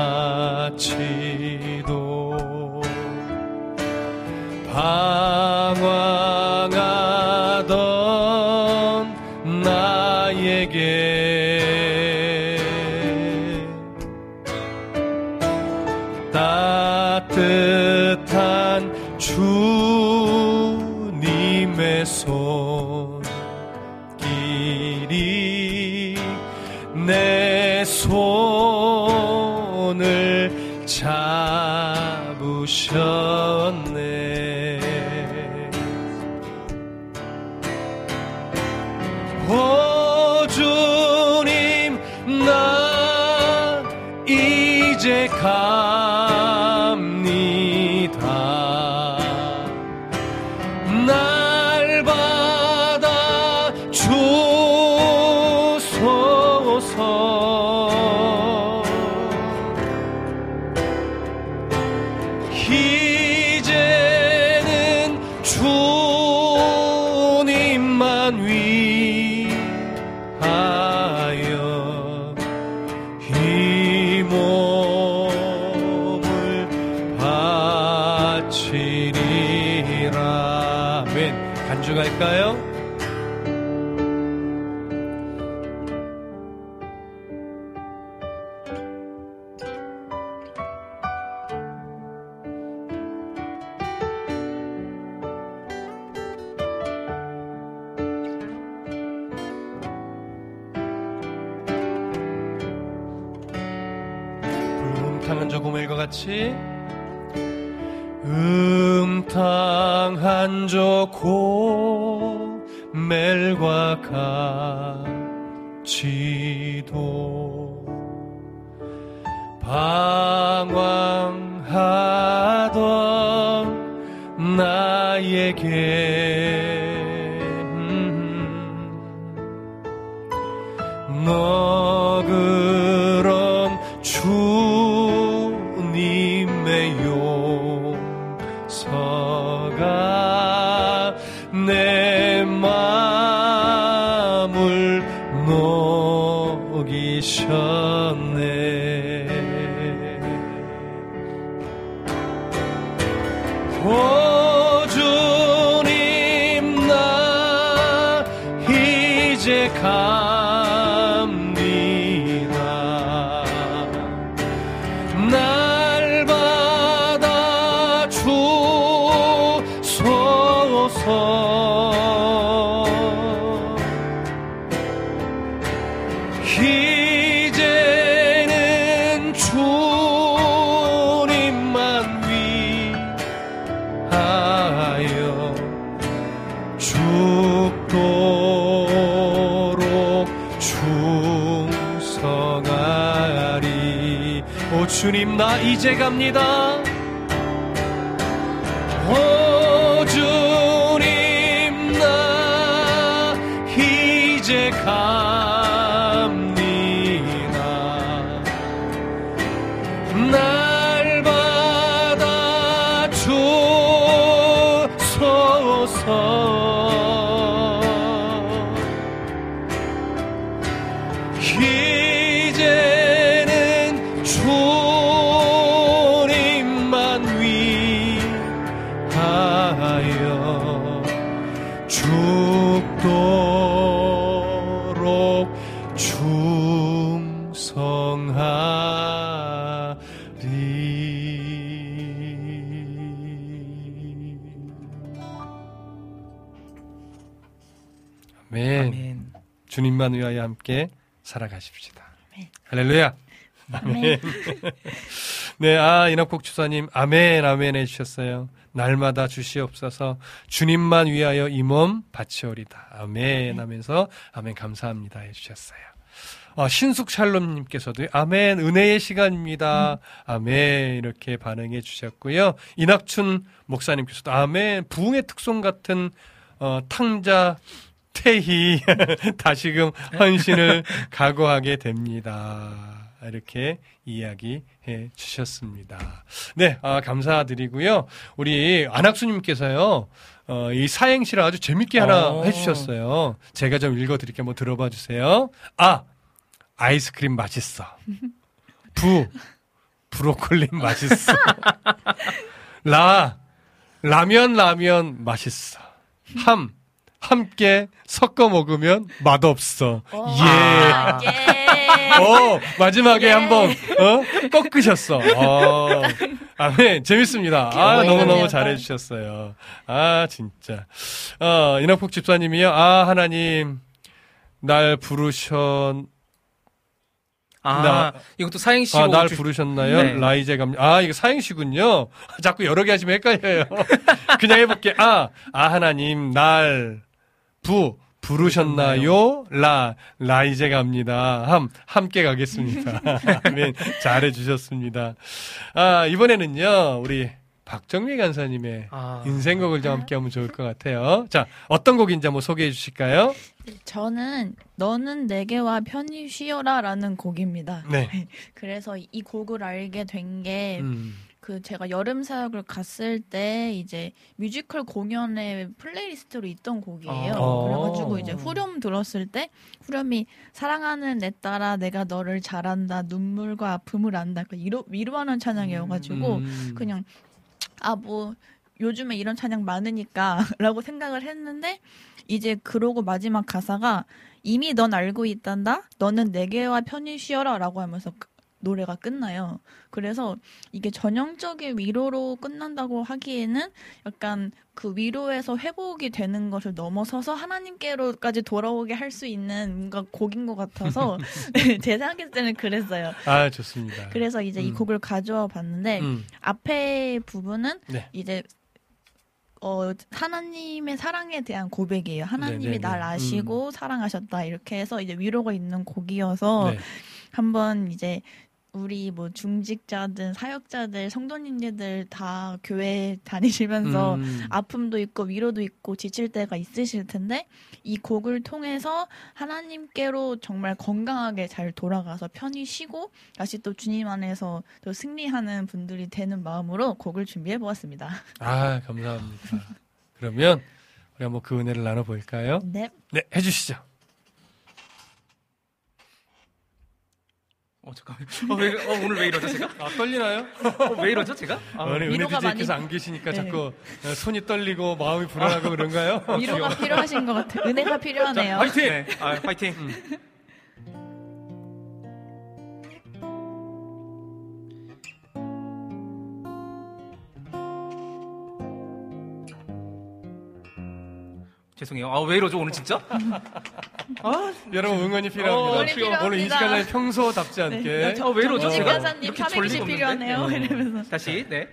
이제 갑니다. 오. 주님만 위하여 함께 살아가십시다. 할렐루야. 아멘. 네, 아, 이낙국 주사님, 아멘, 아멘 해주셨어요. 날마다 주시옵소서, 주님만 위하여 이 몸 바치오리다. 아멘 하면서, 아멘 감사합니다 해주셨어요. 어, 신숙 샬롬님께서도 아멘 은혜의 시간입니다. 아멘 이렇게 반응해 주셨고요. 이낙춘 목사님께서도 아멘 부흥의 특송 같은 어, 탕자 태희 다시금 헌신을 각오하게 됩니다. 이렇게 이야기해 주셨습니다. 네, 아, 감사드리고요. 우리 안학수님께서요, 어, 이 사행시를 아주 재밌게 하나 어. 해주셨어요. 제가 좀 읽어드릴게요. 한번 들어봐 주세요. 아, 아이스크림 맛있어. 부, 브로콜리 맛있어. 라, 라면 라면 맛있어. 함, 함께 섞어 먹으면 맛없어. 예. 예. 어, 마지막에 예. 한번, 어? 꺾으셨어. 어. 아멘. 재밌습니다. 아, 예. 너무너무 재밌네요. 잘해 주셨어요. 아, 진짜. 어, 이낙복 집사님이요. 아, 하나님, 날 부르셨, 아, 나- 이것도 사행시고 아, 날 주- 부르셨나요? 네. 라이제 감, 아, 이거 사행시군요. 자꾸 여러 개 하시면 헷갈려요. 그냥 해볼게. 아, 아, 하나님, 날, 부, 부르셨나요? 라, 라 이제 갑니다. 함, 함께 가겠습니다. 아멘. 잘해 주셨습니다. 아, 이번에는요, 우리 박정미 간사님의 아. 인생곡을 좀 함께 하면 좋을 것 같아요. 자, 어떤 곡인지 한번 소개해 주실까요? 저는 너는 내게와 편히 쉬어라 라는 곡입니다. 네. 그래서 이 곡을 알게 된게 그 음, 제가 여름 사역을 갔을 때 이제 뮤지컬 공연의 playlist로 있던 곡이에요. 어. 그래가지고 이제 후렴 들었을 때 후렴이 사랑하는 내 딸아 내가 너를 잘한다 눈물과 아픔을 안다 그 위로 위로하는 찬양이어가지고 음. 그냥 아 뭐 요즘에 이런 찬양 많으니까라고 생각을 했는데 이제 그러고 마지막 가사가 이미 넌 알고 있단다 너는 내게와 편히 쉬어라라고 하면서 그- 노래가 끝나요. 그래서 이게 전형적인 위로로 끝난다고 하기에는 약간 그 위로에서 회복이 되는 것을 넘어서서 하나님께로까지 돌아오게 할 수 있는 뭔가 곡인 것 같아서 제 생각했을 때는 그랬어요. 아, 좋습니다. 그래서 이제 이 음. 곡을 가져와 봤는데 음, 앞에 부분은 네. 이제 어 하나님의 사랑에 대한 고백이에요. 하나님이 네네네. 날 아시고 사랑하셨다 이렇게 해서 이제 위로가 있는 곡이어서 네. 한번 이제 우리 뭐 중직자든 사역자들 성도님들 다 교회 다니시면서 음. 아픔도 있고 위로도 있고 지칠 때가 있으실 텐데 이 곡을 통해서 하나님께로 정말 건강하게 잘 돌아가서 편히 쉬고 다시 또 주님 안에서 또 승리하는 분들이 되는 마음으로 곡을 준비해 보았습니다. 아, 감사합니다. 그러면 우리 한번 그 은혜를 나눠 볼까요? 네. 네, 해주시죠. 어, 잠깐만. 어, 왜, 어, 오늘 왜 이러죠, 제가? 아, 떨리나요? 어, 왜 이러죠, 제가? 아, 오늘 은혜 위로가 DJ께서 많이- 안 계시니까 네. 자꾸 어, 손이 떨리고 마음이 불안하고 그런가요? 위로가 필요하신 것 같아요. 은혜가 필요하네요. 화이팅! 네. 아, 파이팅. 죄송해요. 아, 왜 이러죠, 오늘 진짜? 아, 여러분 응원이 어, 필요합니다. 응원이 필요합니다. 오늘 인식하는 평소답지 않게 네. 어, 왜 이러죠, 제가? 이렇게 졸리가 필요하네요. 없는데? 이러면서. 다시, 네.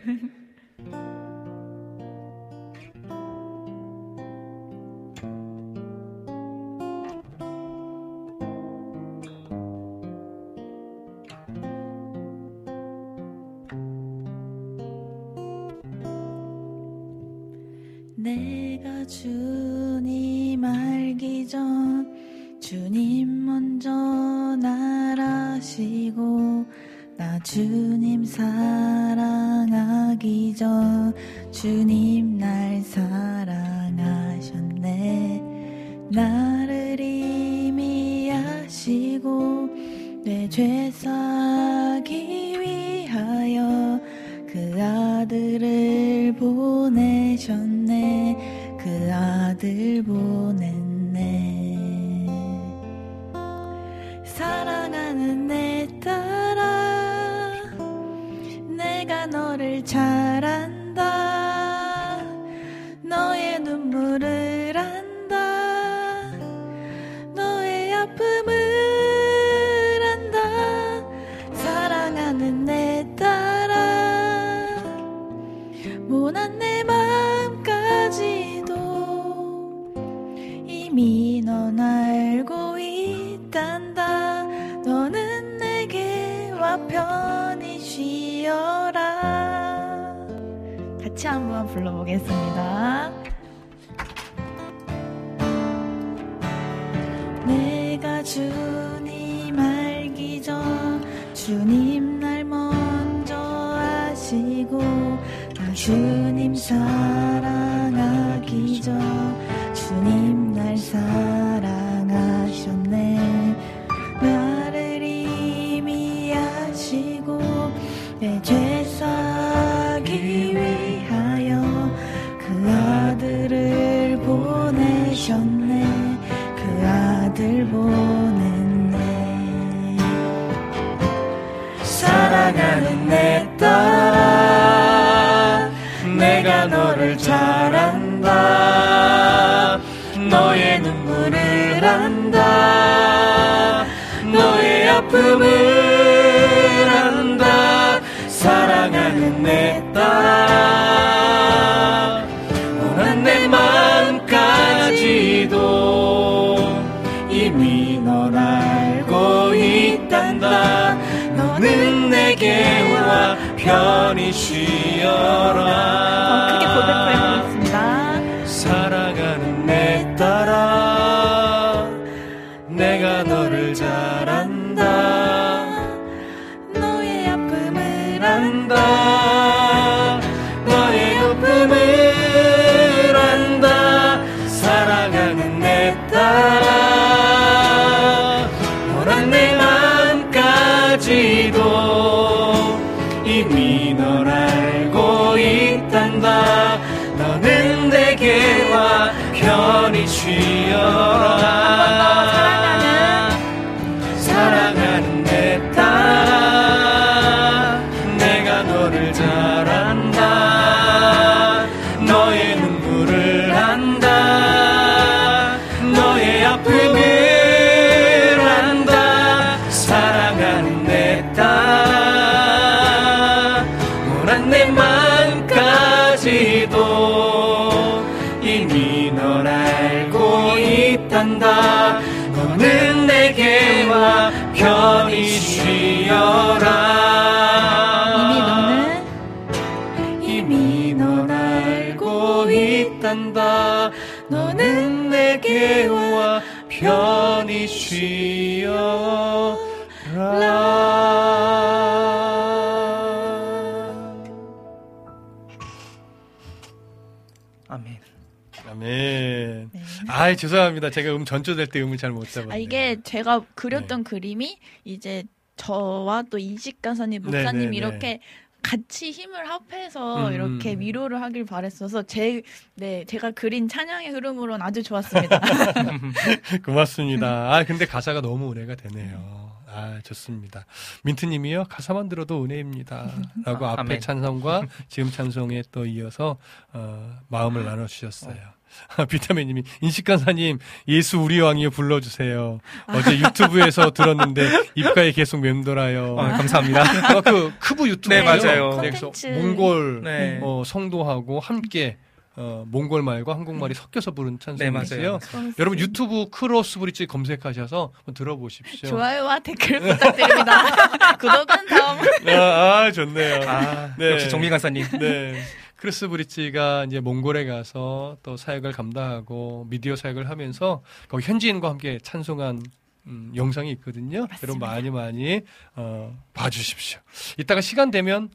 아, 죄송합니다. 제가 음 전조될 때 음을 잘 못 잡았네요. 아, 이게 제가 그렸던 그림이 이제 저와 또 이식 가사님 네, 목사님 네, 이렇게 같이 힘을 합해서 음. 이렇게 위로를 하길 바랬어서 제 네 제가 그린 찬양의 흐름으로는 아주 좋았습니다. 고맙습니다. 아, 근데 가사가 너무 은혜가 되네요. 아, 좋습니다. 민트 님이요, 가사만 들어도 은혜입니다. 라고 아, 앞에 아멘. 찬성과 지금 찬송에 또 이어서, 어, 마음을 나눠 주셨어요. 비타민님이, 인식간사님, 예수 우리 왕이요 불러주세요. 어제 유튜브에서 들었는데, 입가에 계속 맴돌아요. 아, 감사합니다. 아, 그, 크브 유튜브. 네, 맞아요. 그래서 콘텐츠. 몽골, 네. 어, 성도하고 함께, 어, 몽골 말과 한국말이 섞여서 부른 네, 찬송이고요. 맞아요. 여러분 유튜브 크로스 브릿지 검색하셔서 한번 들어보십시오. 좋아요와 댓글 부탁드립니다. 구독은 다음. 아, 아, 좋네요. 아, 역시 정미 강사님. 네. 크로스 브릿지가 이제 몽골에 가서 또 사역을 감당하고 미디어 사역을 하면서 거기 현지인과 함께 찬송한 음, 영상이 있거든요. 여러분 많이 많이 어, 봐주십시오. 이따가 시간 되면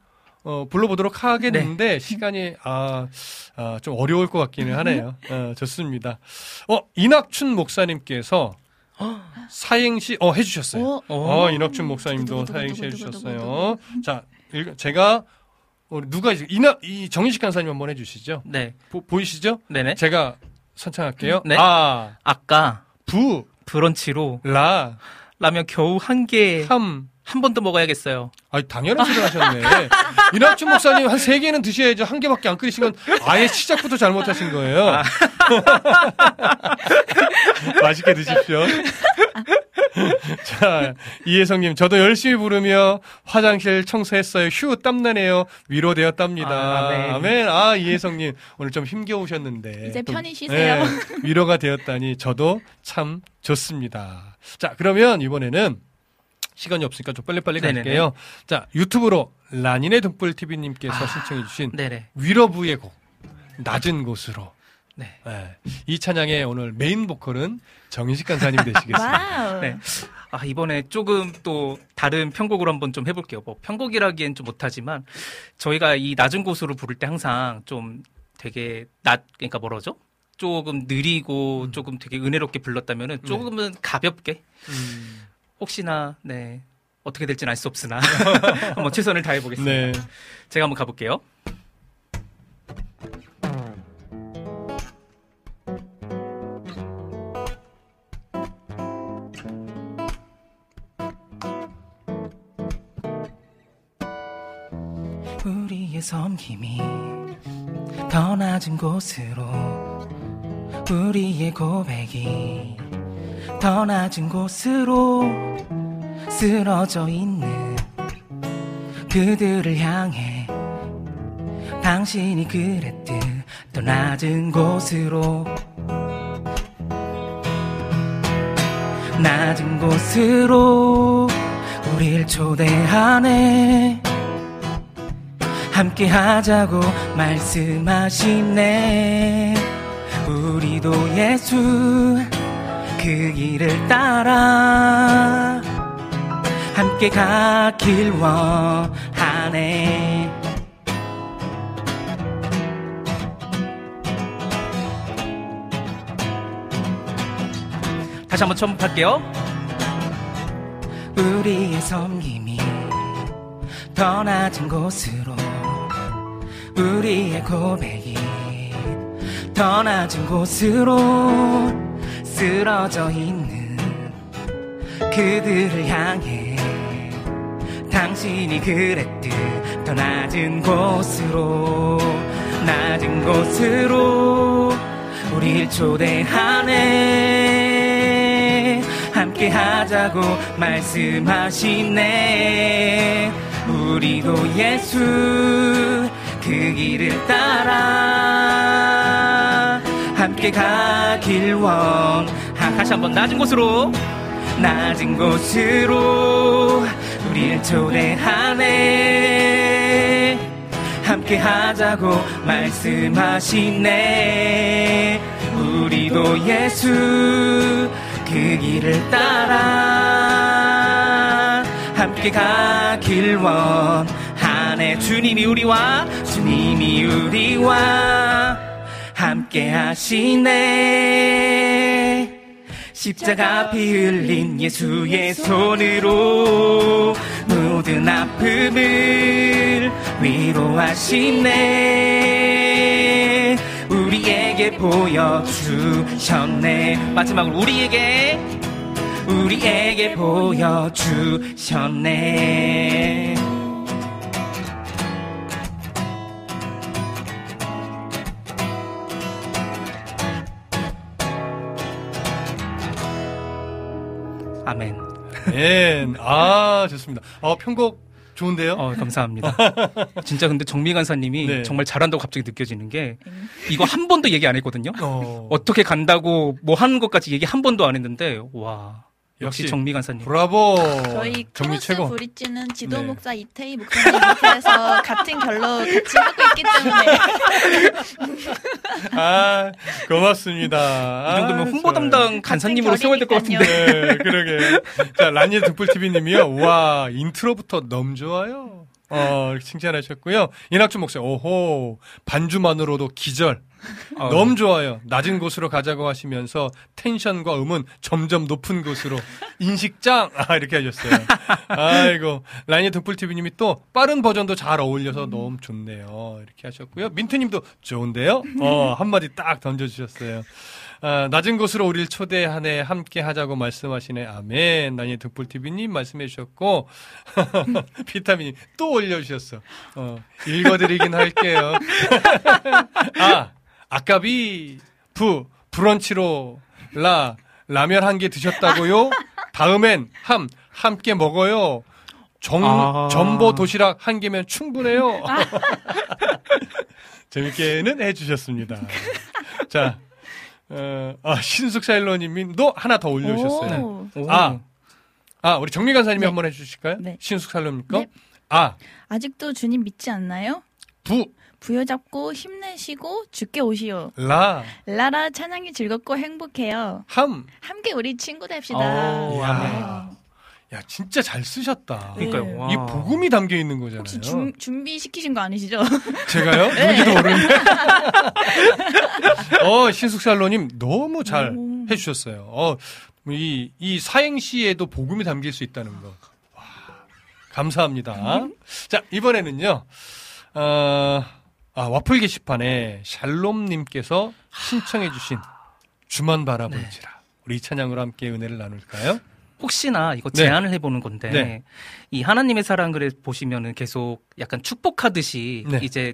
어, 불러보도록 하겠는데 시간이 아, 아, 좀 어려울 것 같기는 하네요. 어, 좋습니다. 어, 이낙춘 목사님께서 사행시 어 해주셨어요. 오. 어, 이낙춘 목사님도 사행시 해주셨어요. 자, 읽- 제가 누가 이제 이낙 이 정인식 간사님 한번 해주시죠. 네. 보, 이시죠 네네. 제가 선창할게요. 네. 아, 아까 부, 브런치로 라, 라면 겨우 한 개 한 함. 번더 먹어야겠어요. 아, 당연한 소리 하셨네. 이낙춘 목사님 한 세 개는 드셔야죠. 한 개밖에 안 끓이신 건 아예 시작부터 잘못하신 거예요. 아. 맛있게 드십시오. 자, 이혜성님, 저도 열심히 부르며 화장실 청소했어요. 휴, 땀나네요. 위로되었답니다. 아, 아멘. 아멘. 아, 이혜성님, 오늘 좀 힘겨우셨는데. 이제 또, 편히 쉬세요. 네, 위로가 되었다니 저도 참 좋습니다. 자, 그러면 이번에는 시간이 없으니까 좀 빨리빨리 네네네. 갈게요. 자, 유튜브로 라닌의 등불 TV님께서 신청해주신 네네. 위로부의 곡, 낮은 곳으로. 네. 네. 이 찬양의 오늘 메인 보컬은 정인식 간사님 되시겠습니다. 네. 아, 이번에 조금 또 다른 편곡으로 한번 좀 해볼게요. 뭐 편곡이라기엔 좀 못하지만 저희가 이 낮은 곳으로 부를 때 항상 좀 되게 낮, 그러니까 뭐라죠? 조금 느리고 조금 되게 은혜롭게 불렀다면은 조금은 가볍게 음, 혹시나 네 어떻게 될지는 알 수 없으나 한번 최선을 다해 보겠습니다. 네. 제가 한번 가볼게요. 우리의 섬김이 더 낮은 곳으로 우리의 고백이 더 낮은 곳으로 쓰러져 있는 그들을 향해 당신이 그랬듯 더 낮은 곳으로 낮은 곳으로 우릴 초대하네. 함께 하자고 말씀하시네. 우리도 예수 그 길을 따라 함께 가길 원하네. 다시 한번 첨부할게요. 우리의 섬김이 더 낮은 곳으로 우리의 고백이 더 낮은 곳으로 쓰러져 있는 그들을 향해 당신이 그랬듯 더 낮은 곳으로 낮은 곳으로 우릴 초대하네. 함께 하자고 말씀하시네. 우리도 예수 그 길을 따라 함께 가길 원 다시 한번 낮은 곳으로. 낮은 곳으로 우릴 초대하네 함께 하자고 말씀하시네. 우리도 예수 그 길을 따라 함께 가길 원하네 주님이 우리와 주님이 우리와 함께 하시네. 십자가 피 흘린 예수의 손으로 모든 아픔을 위로하시네. 우리에게 보여주셨네. 마지막으로 우리에게 우리에게 보여주셨네 아멘 네. 아, 좋습니다. 어, 편곡 좋은데요? 어, 감사합니다. 진짜 근데 정미 간사님이 네. 정말 잘한다고 갑자기 느껴지는 게 이거 한 번도 얘기 안 했거든요. 어, 어떻게 간다고 뭐 하는 것까지 얘기 한 번도 안 했는데 와 역시, 정미 간사님. 브라보. 저희 크로스 최고. 브릿지는 지도 네. 목사 이태희 목사님 밑에서 같은 결로 같이 하고 있기 때문에 아, 고맙습니다. 이 정도면 아, 홍보. 담당 간사님으로 세워야 될 것 같은데. 네, 그러게. 자, 라니의 등불TV님이요. 와, intro부터 너무 좋아요. 어, 이렇게 칭찬하셨고요. 이낙준 목사, 오호, 반주만으로도 기절. 어, 너무 좋아요. 낮은 곳으로 가자고 하시면서 텐션과 음은 점점 높은 곳으로 인식짱! 아, 이렇게 하셨어요. 아이고. 라니의 등불TV님이 또 빠른 버전도 잘 어울려서 너무 좋네요. 이렇게 하셨고요. 민트님도 좋은데요? 어, 한마디 딱 던져주셨어요. 아, 낮은 곳으로 우리를 초대하네 함께 하자고 말씀하시네. 아멘. 나니 득불TV님 말씀해 주셨고 비타민이 또 올려주셨어. 어, 읽어드리긴 할게요. 아 아까비 부 브런치로 라 라면 한 개 드셨다고요? 다음엔 함 함께 먹어요. 정, 아. 전보 도시락 한 개면 충분해요. 재밌게는 해주셨습니다. 자 어, 아, 신숙 사일러님도 하나 더 올려주셨어요. 오. 오. 아, 아, 우리 정미 간사님이 네. 한번 해주실까요? 네. 신숙 사일러님 거? 네. 아, 아직도 주님 믿지 않나요? 부, 부여잡고 힘내시고 죽게 오시오. 라, 라라 찬양이 즐겁고 행복해요. 함. 함께 우리 친구 됩시다. 어, 야, 아멘. 야, 진짜 잘 쓰셨다. 그러니까요. 네. 와. 이 복음이 담겨 있는 거잖아요. 혹시 준, 준비시키신 거 아니시죠? 제가요? 누군지도 모르는데. 어, 신숙 살로님 너무 잘 오. 해주셨어요. 어, 이, 이 사행시에도 복음이 담길 수 있다는 거. 와, 감사합니다. 자, 이번에는요, 어, 아, 와플 게시판에 샬롬님께서 신청해주신 주만 바라볼지라. 우리 이 찬양으로 함께 은혜를 나눌까요? 혹시나 이거 네. 제안을 해보는 건데 네. 이 하나님의 사랑을 보시면은 계속 약간 축복하듯이 네. 이제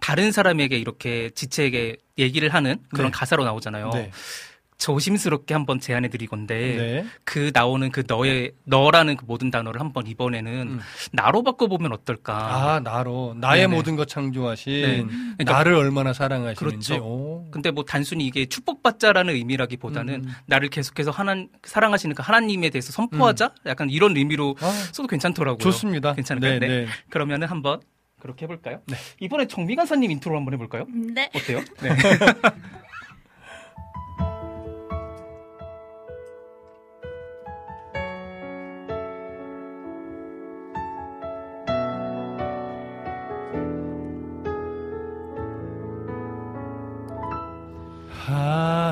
다른 사람에게 이렇게 지체에게 얘기를 하는 그런 네. 가사로 나오잖아요. 네. 조심스럽게 한번 제안해 드릴 건데 네. 그 나오는 그 너의 너라는 그 모든 단어를 한번 이번에는 음. 나로 바꿔 보면 어떨까? 아, 나로. 나의 네네. 모든 것 창조하신 네. 그러니까 나를 얼마나 사랑하시는지. 그렇죠. 오. 근데 뭐 단순히 이게 축복받자라는 의미라기보다는 음. 나를 계속해서 하나 사랑하시는 그 하나님에 대해서 선포하자 약간 이런 의미로 아, 써도 괜찮더라고요. 좋습니다. 괜찮을까요? 네, 네. 네. 그러면은 한번 그렇게 해볼까요? 네. 이번에 정미 간사님 인트로 한번 해볼까요? 네. 어때요? 네.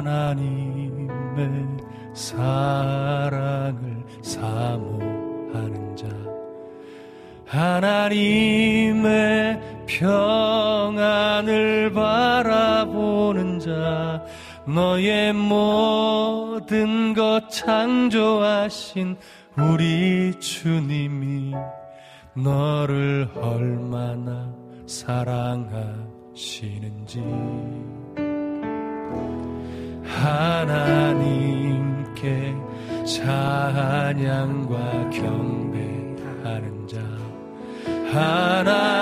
하나님의 사랑을 사모하는 자. 하나님의 평안을 바라보는 자. 너의 모든 것 창조하신 우리 주님이 너를 얼마나 사랑하시는지 하나님께 찬양과 경배하는 자.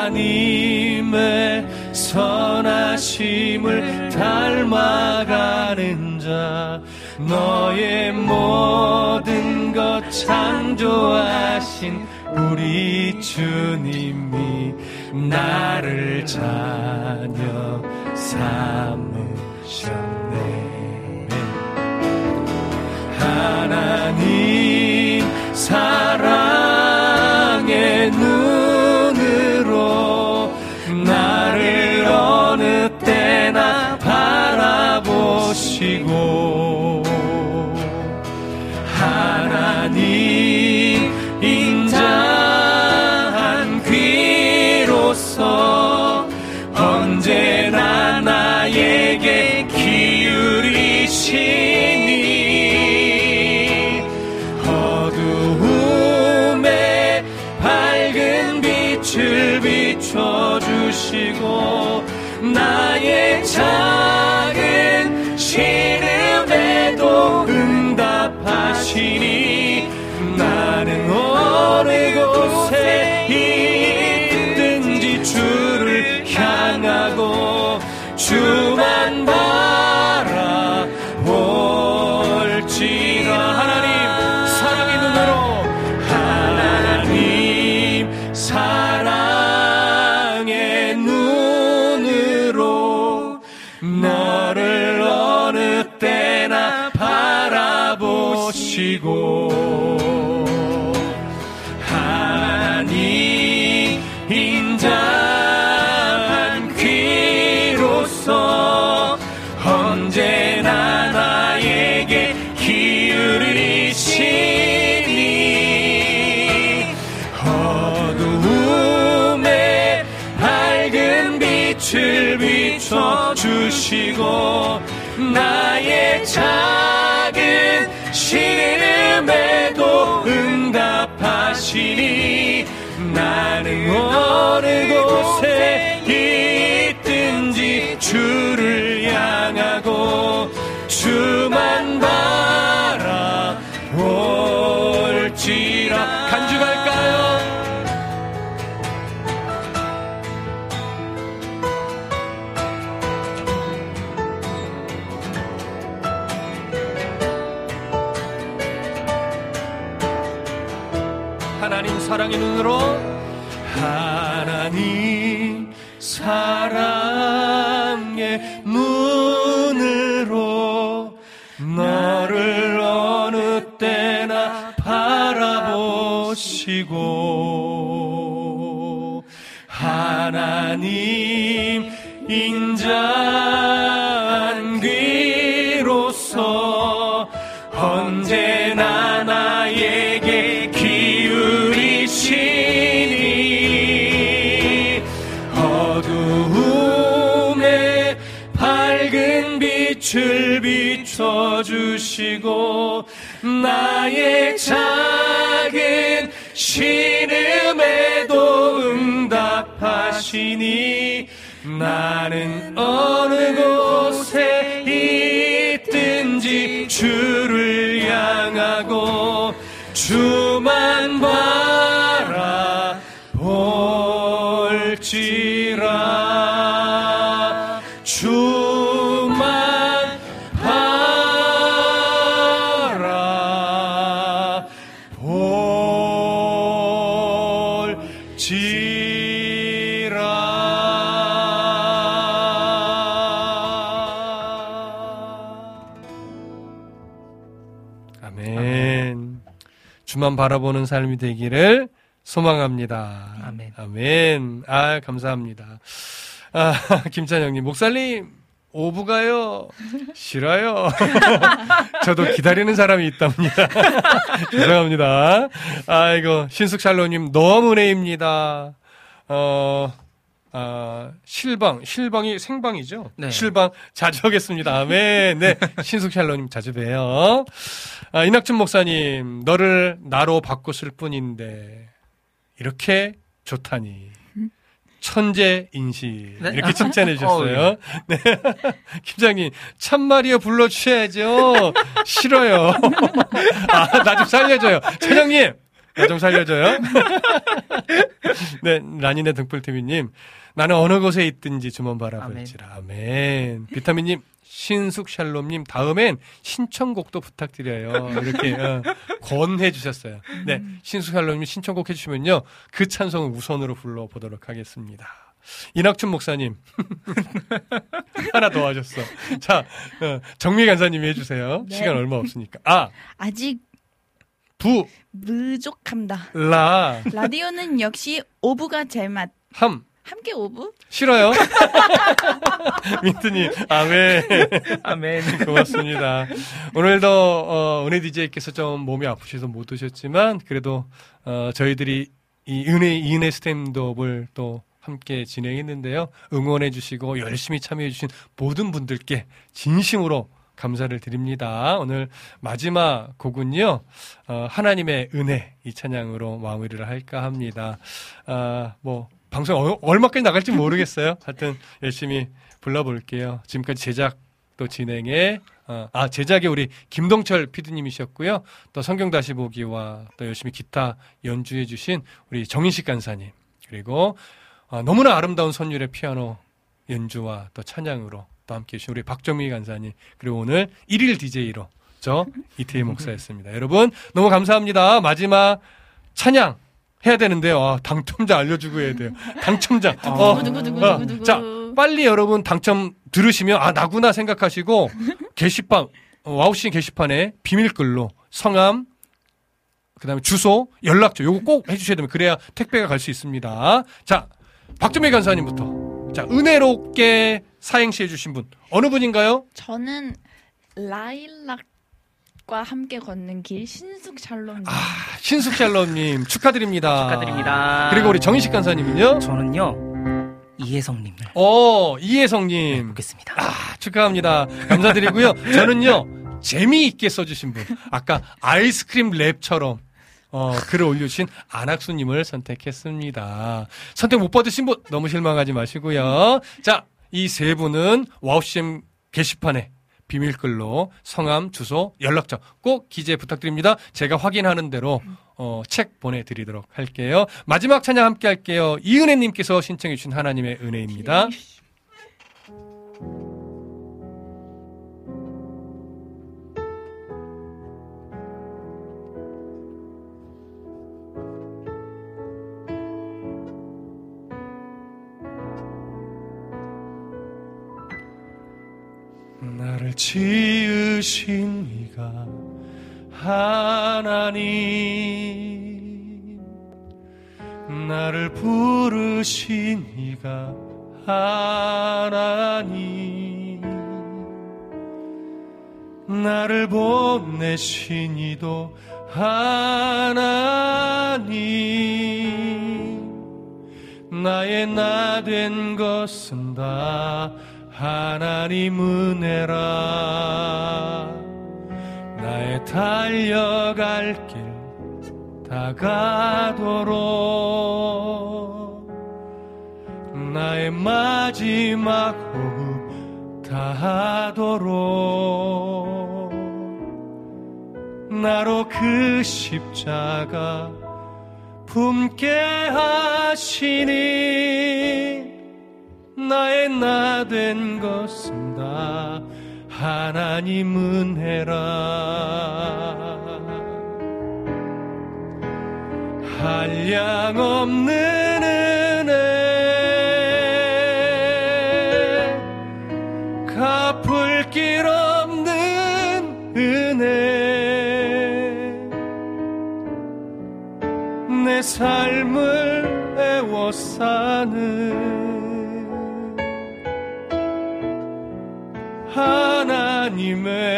하나님의 선하심을 닮아가는 자. 너의 모든 것 창조하신 우리 주님이 나를 자녀 삼으셨네 하나님 사랑 주 주시고 나의 작은 시름에도 응답하시니 나는 어느 곳에 바라보시고 하나님 인자한 귀로서 언제나 나에게 기울이시니 어두움에 밝은 빛을 비춰주시고 나의 작은 신음에도 응답하시니 나는 어느 곳에 있든지 주를 향하고 주만 바라보는 삶이 되기를 소망합니다. 아멘. 아멘. 아, 감사합니다. 아, 김찬영님, 목사님, 오부가요? 싫어요. 저도 기다리는 사람이 있답니다. 죄송합니다. 아이고, 신숙샬로님, 너무 은혜입니다. 어, 아, 실방, 실방이 생방이죠? 네. 실방 자주 하겠습니다. 아멘. 네. 신숙샬로님 자주 봬요. 아, 이낙준 목사님, 너를 나로 바꿨을 뿐인데, 이렇게 좋다니. 천재 인시. 네? 이렇게 칭찬해 주셨어요. 어, 네. 김장님, 참말이여 불러주셔야죠. 싫어요. 아, 나 좀 살려줘요. 차장님! 나 좀 살려줘요. 네, 라니네 등불TV님, 나는 어느 곳에 있든지 주만 바라볼지라. 아멘. 비타민님, 신숙 샬롬님, 다음엔 신청곡도 부탁드려요. 이렇게 어, 권해 주셨어요. 네, 신숙 샬롬님 신청곡 해주시면요. 그 찬송을 우선으로 불러보도록 하겠습니다. 이낙춘 목사님. 하나 더 하셨어. 자, 어, 정미 간사님이 해주세요. 네. 시간 얼마 없으니까. 아, 아직 부, 부족합니다. 라, 라디오는 역시 오브가 제맛. 함. 함께 오브? 싫어요. 민트님, 아멘. 아멘. 고맙습니다. 오늘도, 어, 은혜 DJ께서 좀 몸이 아프셔서 못 오셨지만, 그래도, 어, 저희들이 이 은혜, 이 은혜 스탠드업을 또 함께 진행했는데요. 응원해 주시고 열심히 참여해 주신 모든 분들께 진심으로 감사를 드립니다. 오늘 마지막 곡은요, 어, 하나님의 은혜 이 찬양으로 마무리를 할까 합니다. 아, 뭐, 방송 어- 얼마까지 나갈지 모르겠어요. 하여튼 열심히 불러볼게요. 지금까지 제작 또 진행에 어, 아 제작에 우리 김동철 PD님이셨고요. 또 성경 다시 보기와 또 열심히 기타 연주해주신 우리 정인식 간사님 그리고 어, 너무나 아름다운 선율의 피아노 연주와 또 찬양으로 또 함께 해주신 우리 박정미 간사님 그리고 오늘 일일 DJ로 저 이태희 목사였습니다. 여러분 너무 감사합니다. 마지막 찬양 해야 되는데요. 아, 당첨자 알려주고 해야 돼요. 당첨자. 어, 어, 자 빨리 여러분 당첨 들으시면 아 나구나 생각하시고 게시판 어, 와우씨 게시판에 비밀글로 성함 그다음에 주소 연락처 요거 꼭 해주셔야 됩니다. 그래야 택배가 갈 수 있습니다. 자 박정미 간사님부터 자 은혜롭게 사행시 해주신 분 어느 분인가요? 저는 라일락 과 함께 걷는 길 신숙 샬롬. 아, 신숙 샬롬님 축하드립니다. 축하드립니다. 그리고 우리 정희식 간사님은요? 저는요 이혜성님 어 이혜성님 보겠습니다. 아, 축하합니다. 감사드리고요. 저는요 재미있게 써주신 분 아까 아이스크림 랩처럼 어, 글을 올려주신 안학수님을 선택했습니다. 선택 못 받으신 분 너무 실망하지 마시고요. 자, 이 세 분은 와우CM 게시판에 비밀글로 성함, 주소, 연락처 꼭 기재 부탁드립니다. 제가 확인하는 대로 어, 책 보내드리도록 할게요. 마지막 찬양 함께 할게요. 이은혜님께서 신청해주신 하나님의 은혜입니다. 나를 지으신 이가 하나님. 나를 부르신 이가 하나님. 나를 보내신 이도 하나님. 나의 나 된 것은 다 하나님 은혜라. 나의 달려갈 길 다가도록. 나의 마지막 호흡 다하도록. 나로 그 십자가 품게 하시니 나의 나 된 것은 다. 하나님 은혜라. 한량 없는 은혜. 갚을 길 없는 은혜. 내 삶을 애워싸는 하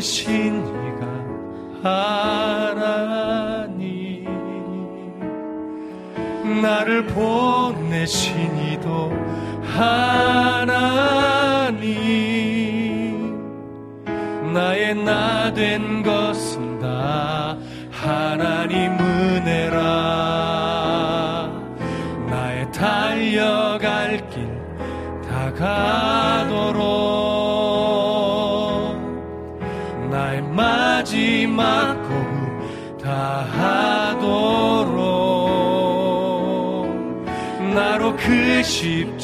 부르신 이가 하나님 나를 보내신 이도 하나님 나의 나 된 것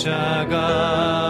십자가